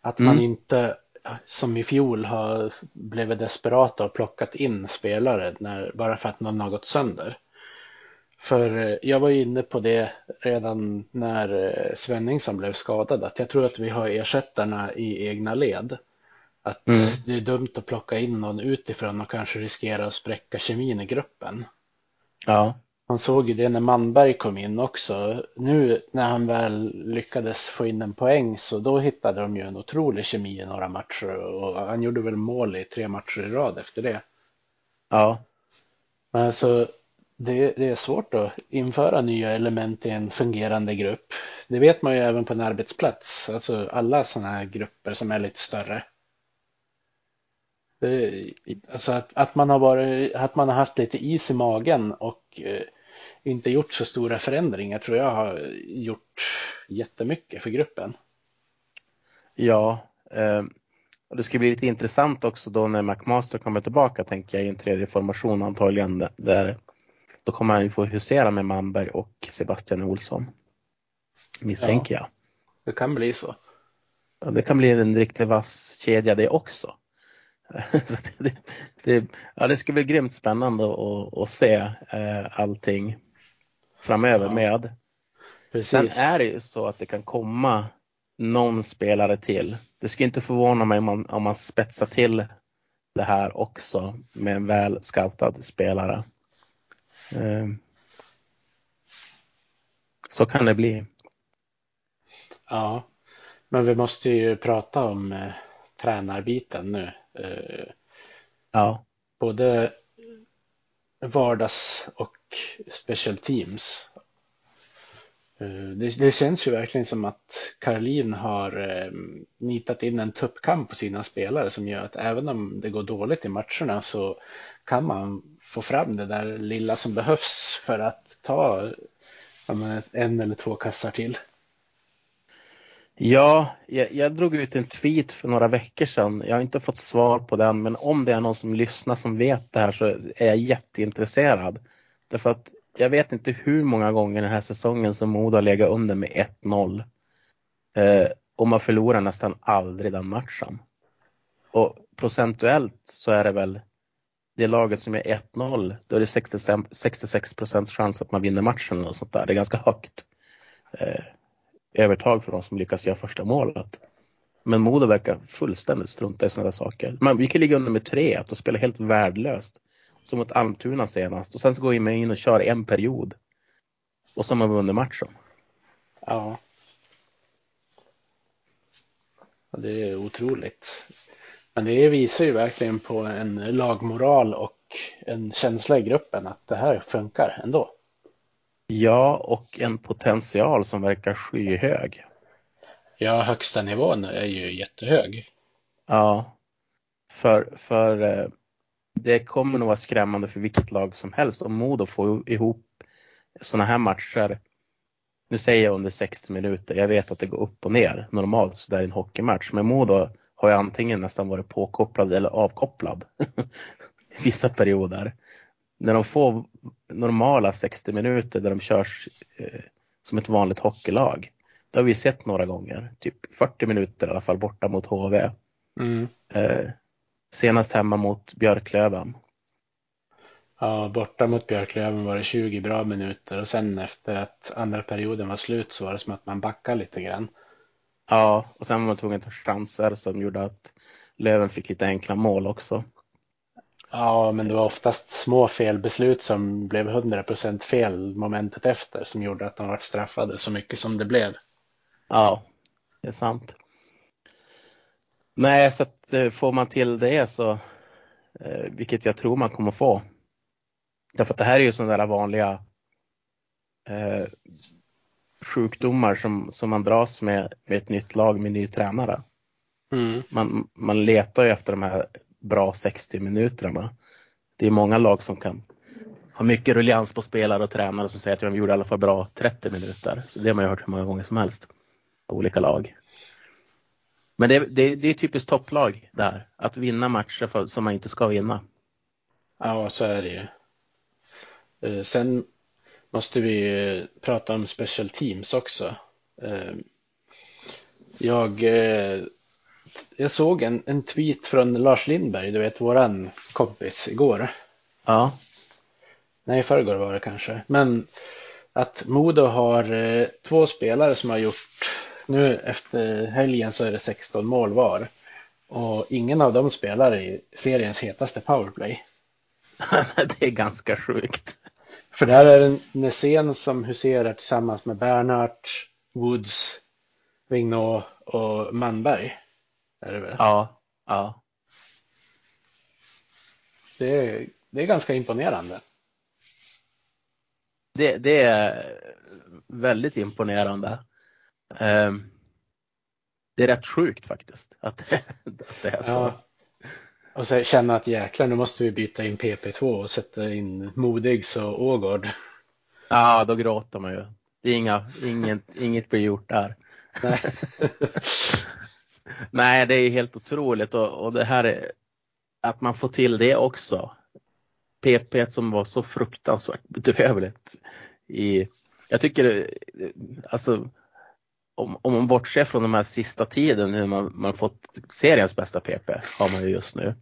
Att man Mm. inte, som i fjol, har blivit desperata och plockat in spelare när, bara för att någon har gått sönder. För eh, jag var inne på det redan när eh, Svenningsson blev skadad, att jag tror att vi har ersättarna i egna led. Att Mm. det är dumt att plocka in någon utifrån och kanske riskera att spräcka kemin i gruppen. Ja, Man såg ju det när Manberg kom in också. Nu när han väl lyckades få in en poäng så då hittade de ju en otrolig kemi i några matcher och han gjorde väl mål i tre matcher i rad efter det. ja, Men alltså, det, det är svårt att införa nya element i en fungerande grupp. Det vet man ju även på en arbetsplats, alltså alla sådana här grupper som är lite större. Det, alltså att, att, man har varit, att man har haft lite is i magen och eh, inte gjort så stora förändringar tror jag har gjort jättemycket för gruppen. ja. Eh, och det ska bli lite intressant också då när McMaster kommer tillbaka tänker jag i en tredje formation antagligen där- då kommer han ju få husera med Manberg och Sebastian Olsson. Misstänker jag. Det kan bli så. Ja, det kan bli en riktigt vass kedja det också. Så det, det, ja, det ska bli grymt spännande att, att se eh, allting framöver Ja, med. Precis. Sen är det ju så att det kan komma någon spelare till. Det skulle inte förvåna mig om man, om man spetsar till det här också med en väl scoutad spelare. Eh, Så kan det bli. Ja, men vi måste ju prata om eh, tränarbiten nu. Eh, Ja, både vardags och special teams. Eh, det, det känns ju verkligen som att Karolin har ehm, nitat in en tuppkamp på sina spelare som gör att även om det går dåligt i matcherna så kan man få fram det där lilla som behövs för att ta en eller två kassar till. Ja, jag, jag drog ut en tweet för några veckor sedan. Jag har inte fått svar på den, men om det är någon som lyssnar som vet det här så är jag jätteintresserad. Därför att jag vet inte hur många gånger den här säsongen som Modo har legat under med 1-0. Eh, och man förlorar nästan aldrig den matchen. Och procentuellt så är det väl det laget som är 1-0, då är det 66, 66 procents chans att man vinner matchen och sånt där. Det är ganska högt. Eh, övertag för de som lyckas göra första målet. Men Modo verkar fullständigt strunta i sådana där saker. Man, vi kan ligga under med 3 och spela helt värdelöst. Som mot Almtuna senast. Och sen så går vi in och kör en period. Och så har man vunnit matchen. Ja. Ja, Det är otroligt. Men det visar ju verkligen på en lagmoral och en känsla i gruppen att det här funkar ändå. Ja, och en potential som verkar skyhög. Ja, högsta nivån är ju jättehög. Ja. För, för eh, det kommer nog vara skrämmande för vilket lag som helst om Modo får ihop sådana här matcher, nu säger jag under 60 minuter, jag vet att det går upp och ner normalt så där i en hockeymatch, men Modo har jag antingen nästan varit påkopplad eller avkopplad vissa perioder. När de får normala 60 minuter där de körs eh, som ett vanligt hockeylag, det har vi sett några gånger, typ 40 minuter i alla fall borta mot HV. Mm. Eh, senast hemma mot Björklöven. Ja, borta mot Björklöven var det 20 bra minuter och sen efter att andra perioden var slut så var det som att man backade lite grann. Ja, och sen var man tvungen att ta chanser som gjorde att Löven fick lite enkla mål också. Ja, men det var oftast små felbeslut som blev 100% fel momentet efter som gjorde att de var straffade så mycket som det blev. Ja, det är sant. Nej, så att eh, får man till det så, eh, vilket jag tror man kommer få. Därför att det här är ju sådana där vanliga eh, sjukdomar som, som man dras med med ett nytt lag med ny tränare. Mm. Man, man letar ju efter de här bra 60 minuterna. Det är många lag som kan ha mycket ruljans på spelare och tränare som säger att de gjorde i alla fall bra 30 minuter. Så det har man ju hört hur många gånger som helst. På olika lag. Men det, det, det är typiskt topplag där. Att vinna matcher för, som man inte ska vinna. Ja, så är det ju. Eh, Sen måste vi prata om special teams också. Eh, Jag, eh, jag såg en, en tweet från Lars Lindberg, du vet våran kompis, igår. Ja, Nej, i förrgår var det kanske. Men att Modo har två spelare som har gjort, nu efter helgen så är det 16 mål var. Och ingen av dem spelar i seriens hetaste powerplay. det är ganska sjukt. För där är det Nässén som huserar tillsammans med Bernhardt, Woods, Vignot och Manberg. Är det, väl? Ja, ja. Det, är, det är ganska imponerande. Det, det är väldigt imponerande. Ehm, Det är rätt sjukt faktiskt att, att det är så. Ja. Och så känna att jäklar, nu måste vi byta in PP2 och sätta in Modigs och Ågård. Ja, då gråter man ju. Det är inga, inget, inget blir gjort där. Nej. Nej, det är helt otroligt och, och det här är, att man får till det också. PP som var så fruktansvärt bedrövligt. I, jag tycker, alltså om, om man bortser från de här sista tiden hur man, man fått seriens bästa PP har man ju just nu.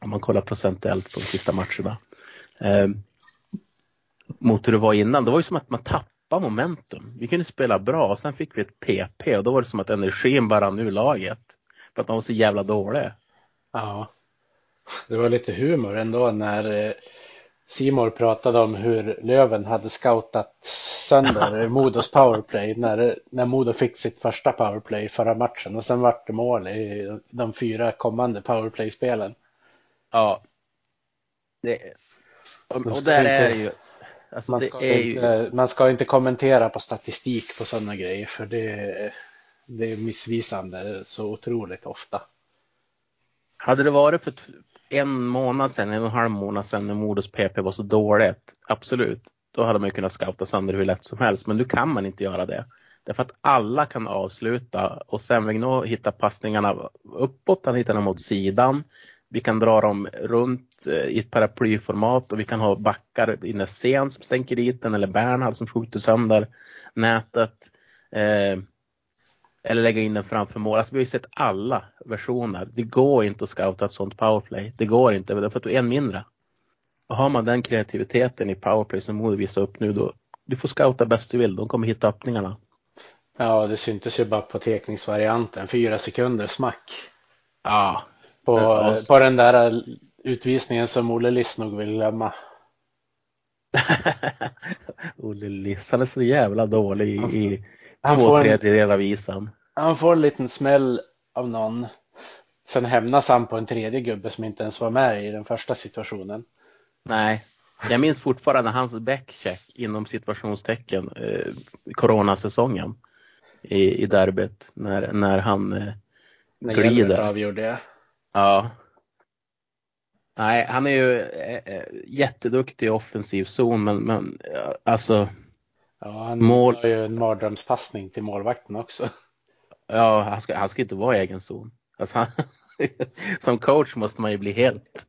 Om man kollar procentuellt på de sista matcherna. Eh, mot hur det var innan, det var ju som att man tappade momentum. Vi kunde spela bra och sen fick vi ett PP och då var det som att energin bara rann ur laget. För att man var så jävla dålig. Ja, det var lite humor ändå när eh, Simor pratade om hur Löven hade scoutat sönder Modos powerplay när, när Modo fick sitt första powerplay förra matchen och sen vart det mål i de fyra kommande powerplay-spelen. Ja. Det, och, och där inte- är det ju. Alltså Man det ska, ju, inte, man ska inte kommentera på statistik på sådana grejer för det, det är missvisande så otroligt ofta. hade det varit för en månad sedan, en och en halv månad sedan när Modos PP var så dåligt, absolut, då hade man ju kunnat scouta sönder hur lätt som helst. Men nu kan man inte göra det. Därför att alla kan avsluta och sen Vigneault hittar passningarna uppåt, han hittar dem mot sidan. Vi kan dra dem runt eh, i ett paraplyformat och vi kan ha backar i Nässén som stänker dit den eller Bernhard som skjuter sönder nätet. Eh, eller lägga in den framför mål. Alltså vi har ju sett alla versioner. Det går inte att scouta ett sånt powerplay. Det går inte, därför att du är en mindre. Och har man den kreativiteten i powerplay som Modo visar upp nu då, du får scouta bäst du vill. De kommer hitta öppningarna. Ja, det syntes ju bara på tekningsvarianten, fyra sekunder smack. Ja. På, Ja. på den där utvisningen som Olle Liss nog vill glömma. Olle Liss, han är så jävla dålig i, i två tredjedelar av isen. Han får en liten smäll av någon. Sen hämnas han på en tredje gubbe som inte ens var med i den första situationen. Nej, jag minns fortfarande hans backcheck inom situationstecken eh, coronasäsongen i, i derbyt när, när han eh, När glider. Avgjorde. Ja. Nej, han är ju äh, jätteduktig i offensiv zon men, men alltså. Ja, han mål... har ju en mardrömspassning till målvakten också. Ja, han ska, han ska inte vara i egen zon. Alltså, han, som coach måste man ju bli helt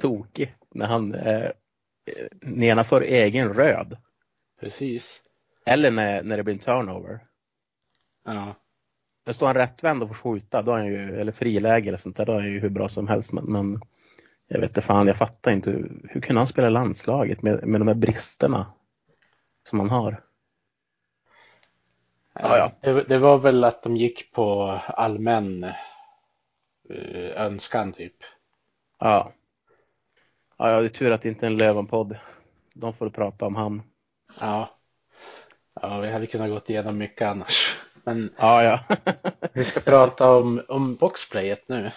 tokig när han eh, nedanför egen röd. Precis. Eller när, när det blir en turnover. Ja. Men står han rättvänd och får skjuta, då är han ju, eller friläge eller sånt där, då är han ju hur bra som helst. Men, men jag vet inte fan, jag fattar inte. Hur, hur kunde han spela landslaget med, med de här bristerna som han har? Ja, ja. Det, det, var väl att de gick på allmän uh, önskan typ. Ja. Ja, det är tur att det inte är en Lövenpodd. De får prata om han. Ja. Ja, vi hade kunnat gått igenom mycket annars. Men ja, ja. vi ska prata om, om boxplayet nu.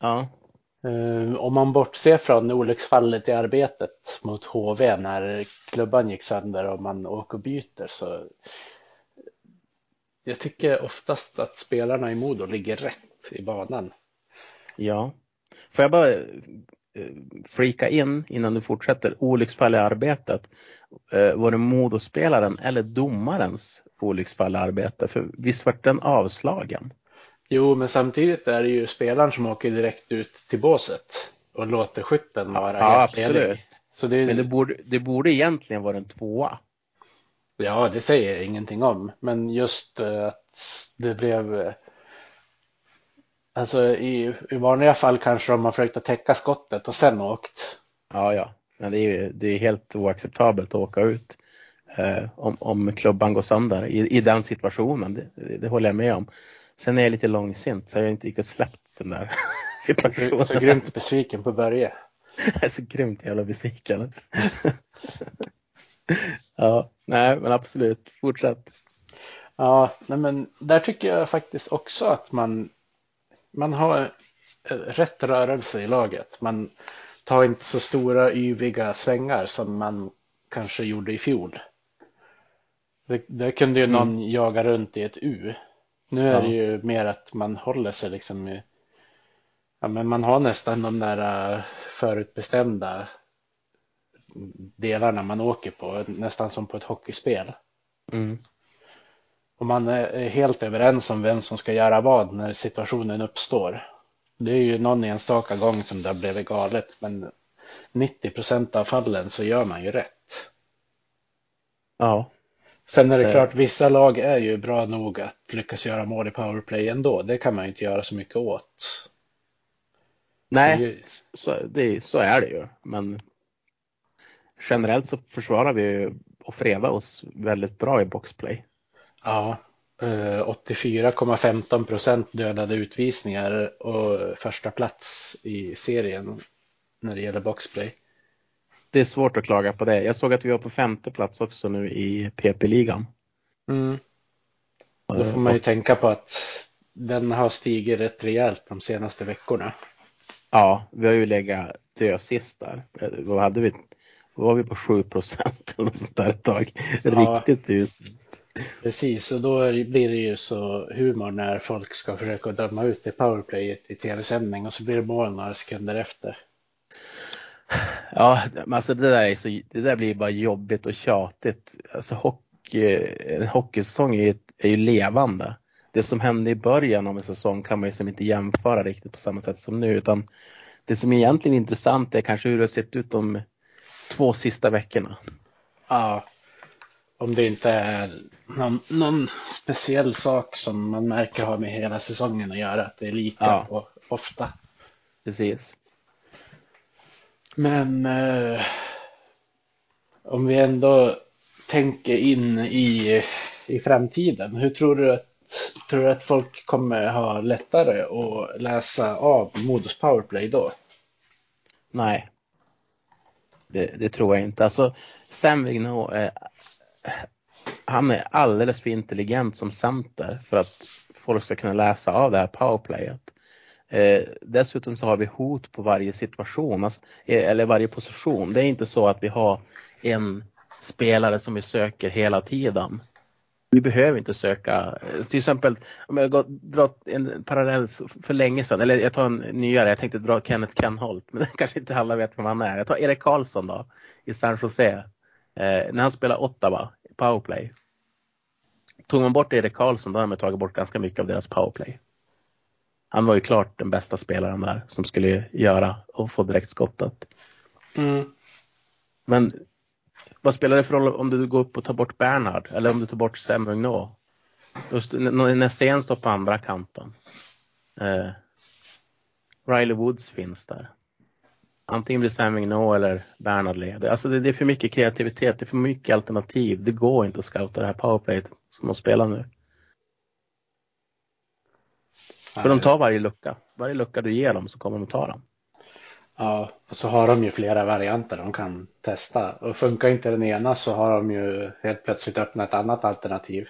Ja. Uh, om man bortser från olycksfallet i arbetet mot HV när klubban gick sönder och man åker och byter så jag tycker oftast att spelarna i Modo ligger rätt i banan. Ja. Får jag bara Eh, freaka in innan du fortsätter. Olycksfall i arbetet. Eh, var det Modospelaren eller domarens olycksfall i arbetet? För visst var den avslagen? Jo, men samtidigt är det ju spelaren som åker direkt ut till båset och låter skytten vara ja, absolut. Så det... Men det borde, det borde egentligen vara en tvåa. Ja, det säger jag ingenting om. Men just eh, att det blev Alltså i, i vanliga fall kanske de har försökt att täcka skottet och sen åkt. Ja, ja, men det är ju det är helt oacceptabelt att åka ut eh, om, om klubban går sönder i, i den situationen. Det, det, det, håller jag med om. Sen är jag lite långsint så jag har inte riktigt släppt den där situationen. Så, så grymt besviken på Börje. jag är så grymt jävla besviken. ja, nej men absolut, fortsätt. Ja, nej men där tycker jag faktiskt också att man man har rätt rörelse i laget. Man tar inte så stora yviga svängar som man kanske gjorde i fjol. Det, där kunde ju någon mm. jaga runt i ett U. Nu är ja. det ju mer att man håller sig liksom i, ja men man har nästan de där äh, förutbestämda delarna man åker på, nästan som på ett hockeyspel. Mm. Och man är helt överens om vem som ska göra vad när situationen uppstår. Det är ju någon enstaka gång som det har blivit galet, men 90 procent av fallen så gör man ju rätt. Ja. Sen är det klart, vissa lag är ju bra nog att lyckas göra mål i powerplay ändå. Det kan man ju inte göra så mycket åt. Nej, så, det, så är det ju. Men generellt så försvarar vi och fredar oss väldigt bra i boxplay. Ja, 84,15 eh, procent dödade utvisningar och första plats i serien när det gäller boxplay. Det är svårt att klaga på det. Jag såg att vi var på femte plats också nu i PP-ligan. Mm. Då får man ju och, tänka på att den har stigit rätt rejält de senaste veckorna. Ja, vi har ju legat dösist där. Vad hade vi? Var vi på 7 procent eller något sånt där ett tag. Ja. Riktigt uselt. Precis, och då blir det ju så humor när folk ska försöka döma ut det powerplayet i tv-sändning och så blir det mål några sekunder efter. Ja, men alltså det där, är så, det där blir bara jobbigt och tjatigt. Alltså hockey, en hockeysäsong är, är ju levande. Det som hände i början av en säsong kan man ju som inte jämföra riktigt på samma sätt som nu utan det som är egentligen intressant är kanske hur det har sett ut de två sista veckorna. Ja, om det inte är någon, någon, speciell sak som man märker har med hela säsongen att göra, att det är lika ja. på, ofta. Precis. Men eh, om vi ändå tänker in i, i framtiden, hur tror du att Tror du att folk kommer ha lättare att läsa av Modus Powerplay då? Nej. Det, det tror jag inte. Alltså, Sam Vigneault är han är alldeles för intelligent som center för att folk ska kunna läsa av det här powerplayet. Eh, dessutom så har vi hot på varje situation, alltså, eh, eller varje position. Det är inte så att vi har en spelare som vi söker hela tiden. Vi behöver inte söka, till exempel om jag drar en parallell för länge sedan, eller jag tar en nyare, jag tänkte dra Kenneth Kenholt, men kanske inte alla vet vem han är. Jag tar Erik Karlsson då, i San Jose. Eh, när han spelar Ottawa, powerplay. Tog man bort Erik Karlsson då hade man tagit bort ganska mycket av deras powerplay. Han var ju klart den bästa spelaren där som skulle göra och få direktskottet. Mm. Men vad spelar det för roll om du går upp och tar bort Bernhard eller om du tar bort? När Sen står på andra kanten. Eh, Riley Woods finns där. Antingen blir Vigneault eller Bernhard leder. Alltså det, det, är för mycket kreativitet, det är för mycket alternativ. Det går inte att scouta det här powerplayet som de spelar nu. Nej. För de tar varje lucka. Varje lucka du ger dem så kommer de ta den. Ja, och så har de ju flera varianter de kan testa. Och funkar inte den ena så har de ju helt plötsligt öppnat ett annat alternativ.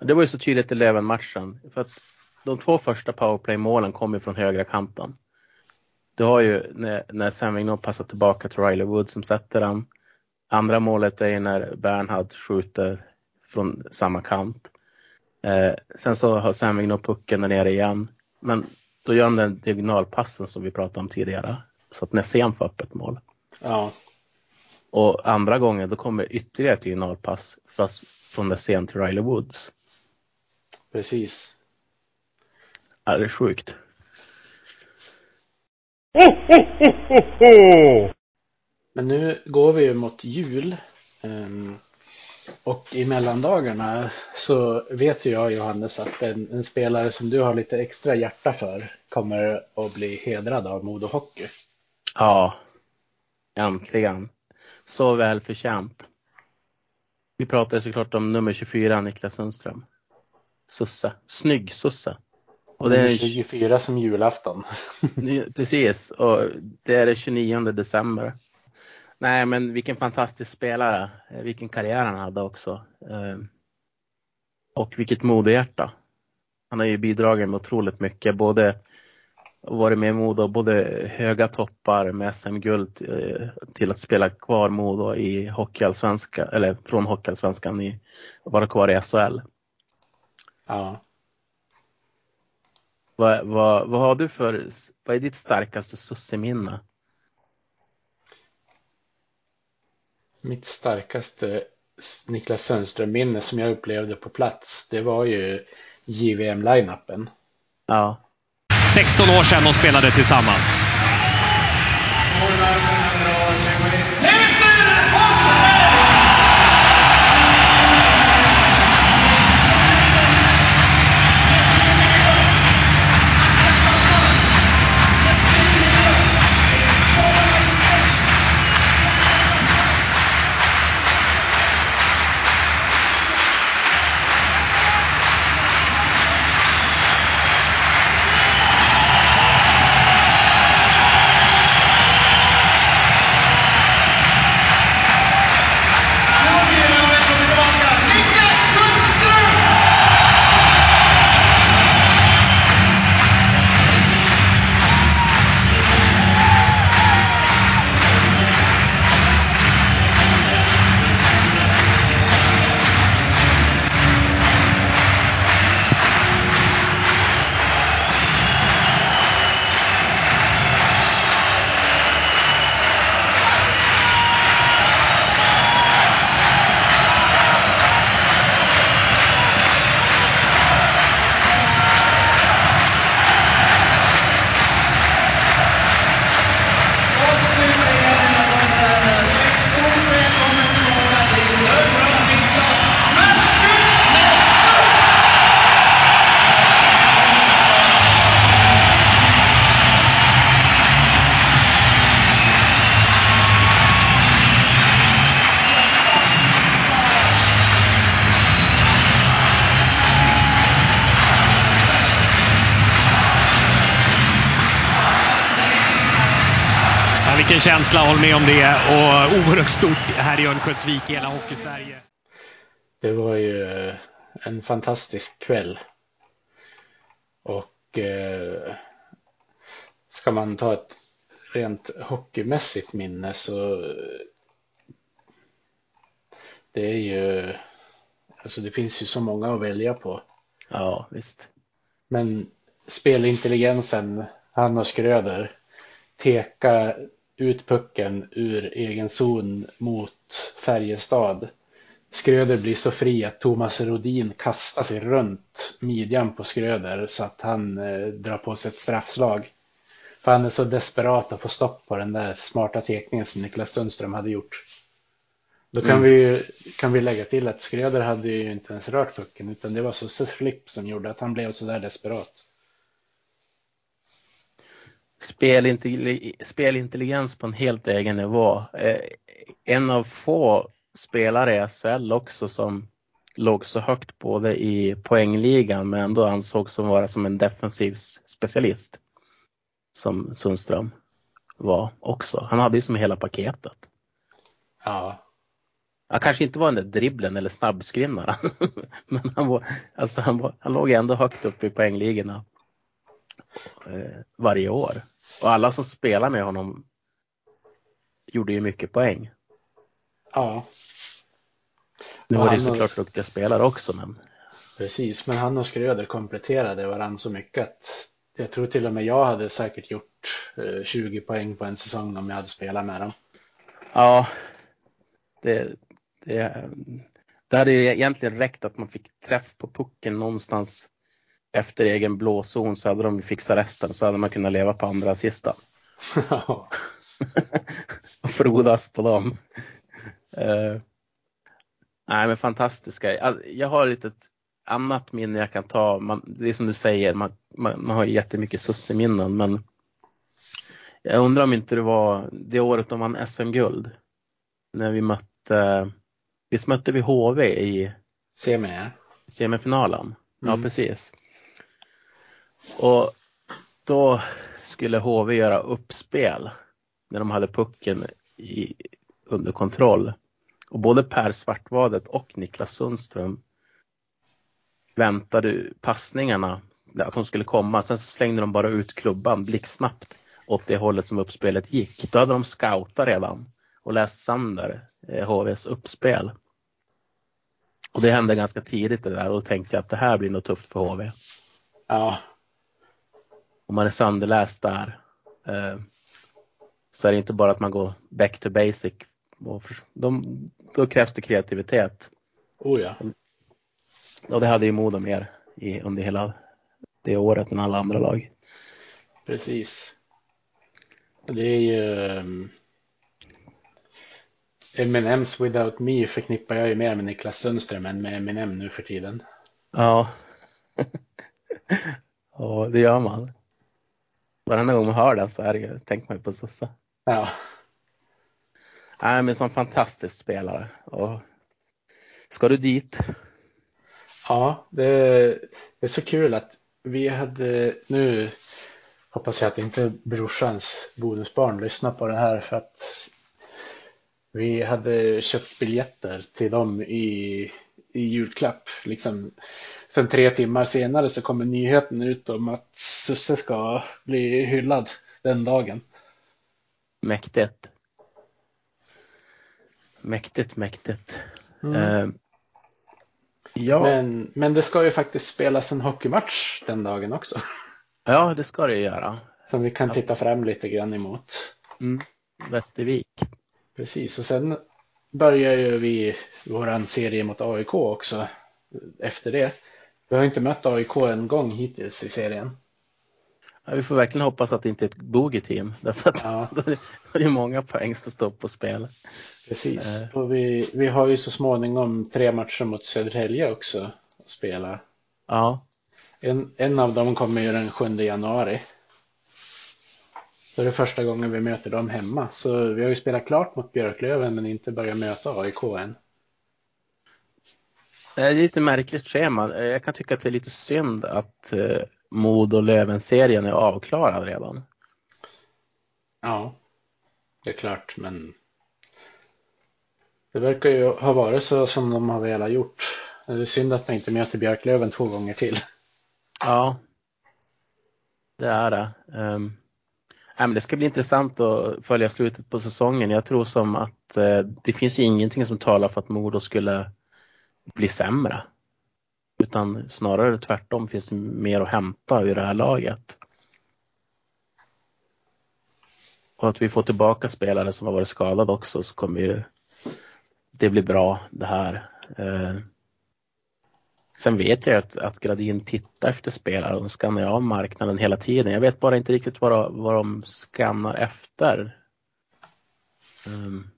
Det var ju så tydligt i Löven-matchen. För att de två första powerplay-målen kom ju från högra kanten. Du har ju när, när Sam Vigneault passar tillbaka till Riley Wood som sätter den. Andra målet är ju när Bernhard skjuter från samma kant. Eh, sen så har Sam Vigneault pucken där nere igen. Men då gör de den diagonalpassen som vi pratade om tidigare. Så att Nässén får upp ett mål. Ja. Och andra gången då kommer ytterligare ett diagonalpass fast från Nässén till Riley Woods. Precis. Ja, det är sjukt. Men nu går vi ju mot jul. Um, och i mellandagarna så vet ju jag Johannes att en, en, spelare som du har lite extra hjärta för kommer att bli hedrad av Modo Hockey. Ja, äntligen. Så väl förtjänt. Vi pratar såklart om nummer 24, Niklas Sundström. Susse. Snygg Susse. Och det är 24 som julafton. Precis, och det är det 29 december. Nej, men vilken fantastisk spelare. Eh, vilken karriär han hade också. Eh, och vilket modehjärta. Han har ju bidragit med otroligt mycket, både varit med i Modo, både höga toppar med SM-guld eh, till att spela kvar Modo i Hockeyallsvenska, eller från Hockeyallsvenskan i, vara kvar i SHL. Ja. Vad, vad, vad har du för, vad är ditt starkaste susseminne? Mitt starkaste Niklas Sundström-minne som jag upplevde på plats, det var ju JVM-line-upen. Ja. 16 år sedan de spelade tillsammans. Känsla, håll med om det. Och oerhört stort här i Örnsköldsvik, hela Hockeysverige. Det var ju eh, en fantastisk kväll. Och eh, ska man ta ett rent hockeymässigt minne så det är ju alltså det finns ju så många att välja på. Ja, visst. Men spelintelligensen, han och Skröder, teka ut pucken ur egen zon mot Färjestad. Skröder blir så fri att Thomas Rodin kastar sig runt midjan på Skröder så att han eh, drar på sig ett straffslag. För han är så desperat att få stopp på den där smarta tekningen som Niklas Sundström hade gjort. Då kan, Mm. vi, kan vi lägga till att Skröder hade ju inte ens rört pucken utan det var Susses flipp som gjorde att han blev så där desperat. Spelintelli spelintelligens på en helt egen nivå. Eh, en av få spelare i SHL också som låg så högt både i poängligan men ändå ansågs som vara som en defensiv specialist. Som Sundström var också. Han hade ju som hela paketet. Ja, Han kanske inte var den där dribblen eller snabbskrinnaren. men han, var, alltså han, var, han låg ändå högt upp i poängligorna eh, varje år. Och alla som spelade med honom gjorde ju mycket poäng. ja, Nu var det ju han och- såklart duktiga spelare också men precis. Men han och Skröder kompletterade varandra så mycket att jag tror till och med jag hade säkert gjort eh, 20 poäng på en säsong om jag hade spelat med dem. ja, det, det, det hade ju egentligen räckt att man fick träff på pucken någonstans efter egen blåzon så hade de ju fixat resten så hade man kunnat leva på andra sista. och frodas på dem. Eh, nej men fantastiska. Jag har lite annat minne jag kan ta. Man, det är som du säger, man, man, man har ju jättemycket susseminnen men jag undrar om inte det var det året de vann SM-guld. När vi mötte, visst mötte vi HV i Se med. semifinalen. Ja, Mm. precis. Och då skulle HV göra uppspel när de hade pucken i, under kontroll. Och både Per Svartvadet och Niklas Sundström väntade passningarna att de skulle komma. Sen så slängde de bara ut klubban blixtsnabbt åt det hållet som uppspelet gick. Då hade de scoutat redan och läst sönder HVs eh, uppspel. Och det hände ganska tidigt det där och då tänkte jag att det här blir nog tufft för HV. Ja, om man är sönderläst där eh, så är det inte bara att man går back to basic. Och de, då krävs det kreativitet. oh ja. Och det hade ju Modo mer i, under hela det året än alla andra lag. Precis. Det är ju um, Eminems Without Me förknippar jag ju mer med Niklas Sundström än med Eminem nu för tiden. Ja. ja, det gör man. Varenda gång man hör den så är det ju, tänker man ju på Sossa. Ja, Nej, men som fantastisk spelare. Och ska du dit? ja det, det är så kul att vi hade nu hoppas jag att inte brorsans bonusbarn lyssnar på det här för att vi hade köpt biljetter till dem i, i julklapp. Liksom. Sen tre timmar senare så kommer nyheten ut om att Susse ska bli hyllad den dagen. Mäktigt. Mäktigt, mäktigt. Mm. Eh, ja, Men, men det ska ju faktiskt spelas en hockeymatch den dagen också. ja, det ska det ju göra. Som vi kan titta fram lite grann emot. Mm. Västervik. Precis, och sen börjar ju vi våran serie mot AIK också efter det. Vi har inte mött AIK en gång hittills i serien. Ja, vi får verkligen hoppas att det inte är ett bogey-team. Därför att Ja. då det- då är många poäng som står på spel. Precis. Eh. Och vi, vi har ju så småningom tre matcher mot Södertälje också att spela. Ja, En, en av dem kommer ju den 7 januari. Det är det första gången vi möter dem hemma. Så vi har ju spelat klart mot Björklöven men inte börjat möta AIK än. Det är lite märkligt schema. Jag kan tycka att det är lite synd att eh, Mod och Löven-serien är avklarad redan. Ja, det är klart, men det verkar ju ha varit så som de har velat gjort. Det är synd att man inte möter Björklöven två gånger till. Ja, det är det. Um, nej, men det ska bli intressant att följa slutet på säsongen. Jag tror som att eh, det finns ju ingenting som talar för att Modo skulle bli sämre. Utan snarare tvärtom finns det mer att hämta ur det här laget. Och att vi får tillbaka spelare som har varit skadade också så kommer ju det bli bra det här. Eh, sen vet jag att, att Gradin tittar efter spelare och skannar av marknaden hela tiden. Jag vet bara inte riktigt vad, vad de skannar efter. Um,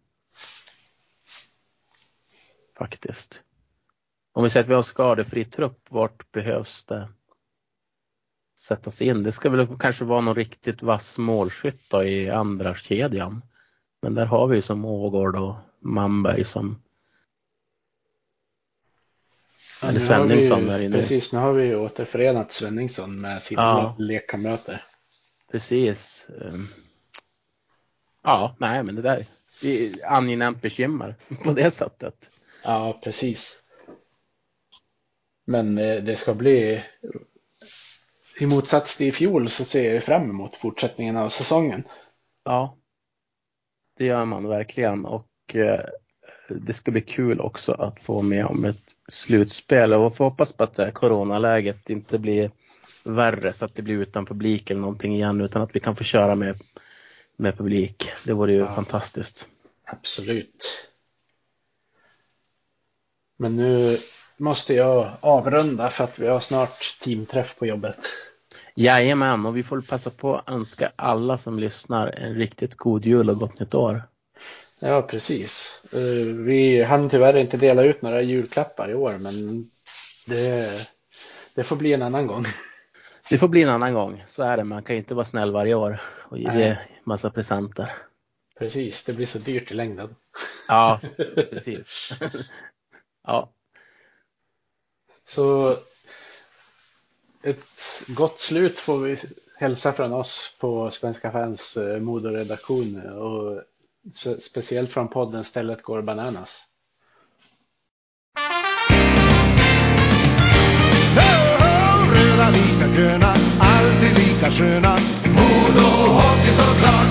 faktiskt. Om vi säger att vi har skadefri trupp, vart behövs det sättas in? Det ska väl kanske vara någon riktigt vass målskytt i andra kedjan. Men där har vi ju som Ågård och Manberg som Ja, Eller Svenningsson vi, är inne. Precis, nu har vi ju återförenat Svenningsson med sina Ja. lekkamrater. Precis. Ehm, Ja, nej men det där är angenämt bekymmer på det sättet. Ja, precis. Men eh, det ska bli i motsats till i fjol så ser jag fram emot fortsättningen av säsongen. Ja, det gör man verkligen och eh, det ska bli kul också att få med om ett slutspel och får hoppas på att det här coronaläget inte blir värre så att det blir utan publik eller någonting igen utan att vi kan få köra med, med publik. Det vore ju Ja. fantastiskt. Absolut. Men nu måste jag avrunda för att vi har snart teamträff på jobbet. Jajamän, och vi får passa på att önska alla som lyssnar en riktigt god jul och gott nytt år. Ja, precis. Eh, Vi hann tyvärr inte dela ut några julklappar i år, men det, det får bli en annan gång. Det får bli en annan gång, så är det. Man kan ju inte vara snäll varje år och ge Nej. massa presenter. Precis, det blir så dyrt i längden. Ja, precis. ja, så ett gott slut får vi hälsa från oss på Svenska fans eh, moderedaktion och speciellt från podden Stället går bananas. Röda lika gröna, alltid lika sköna. Modo Hockey såklart.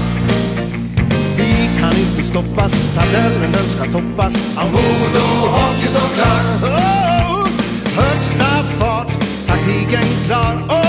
Vi kan inte stoppas, tabellen den ska toppas. Av Modo Hockey såklart. Oh, högsta fart, taktiken klar. Oh,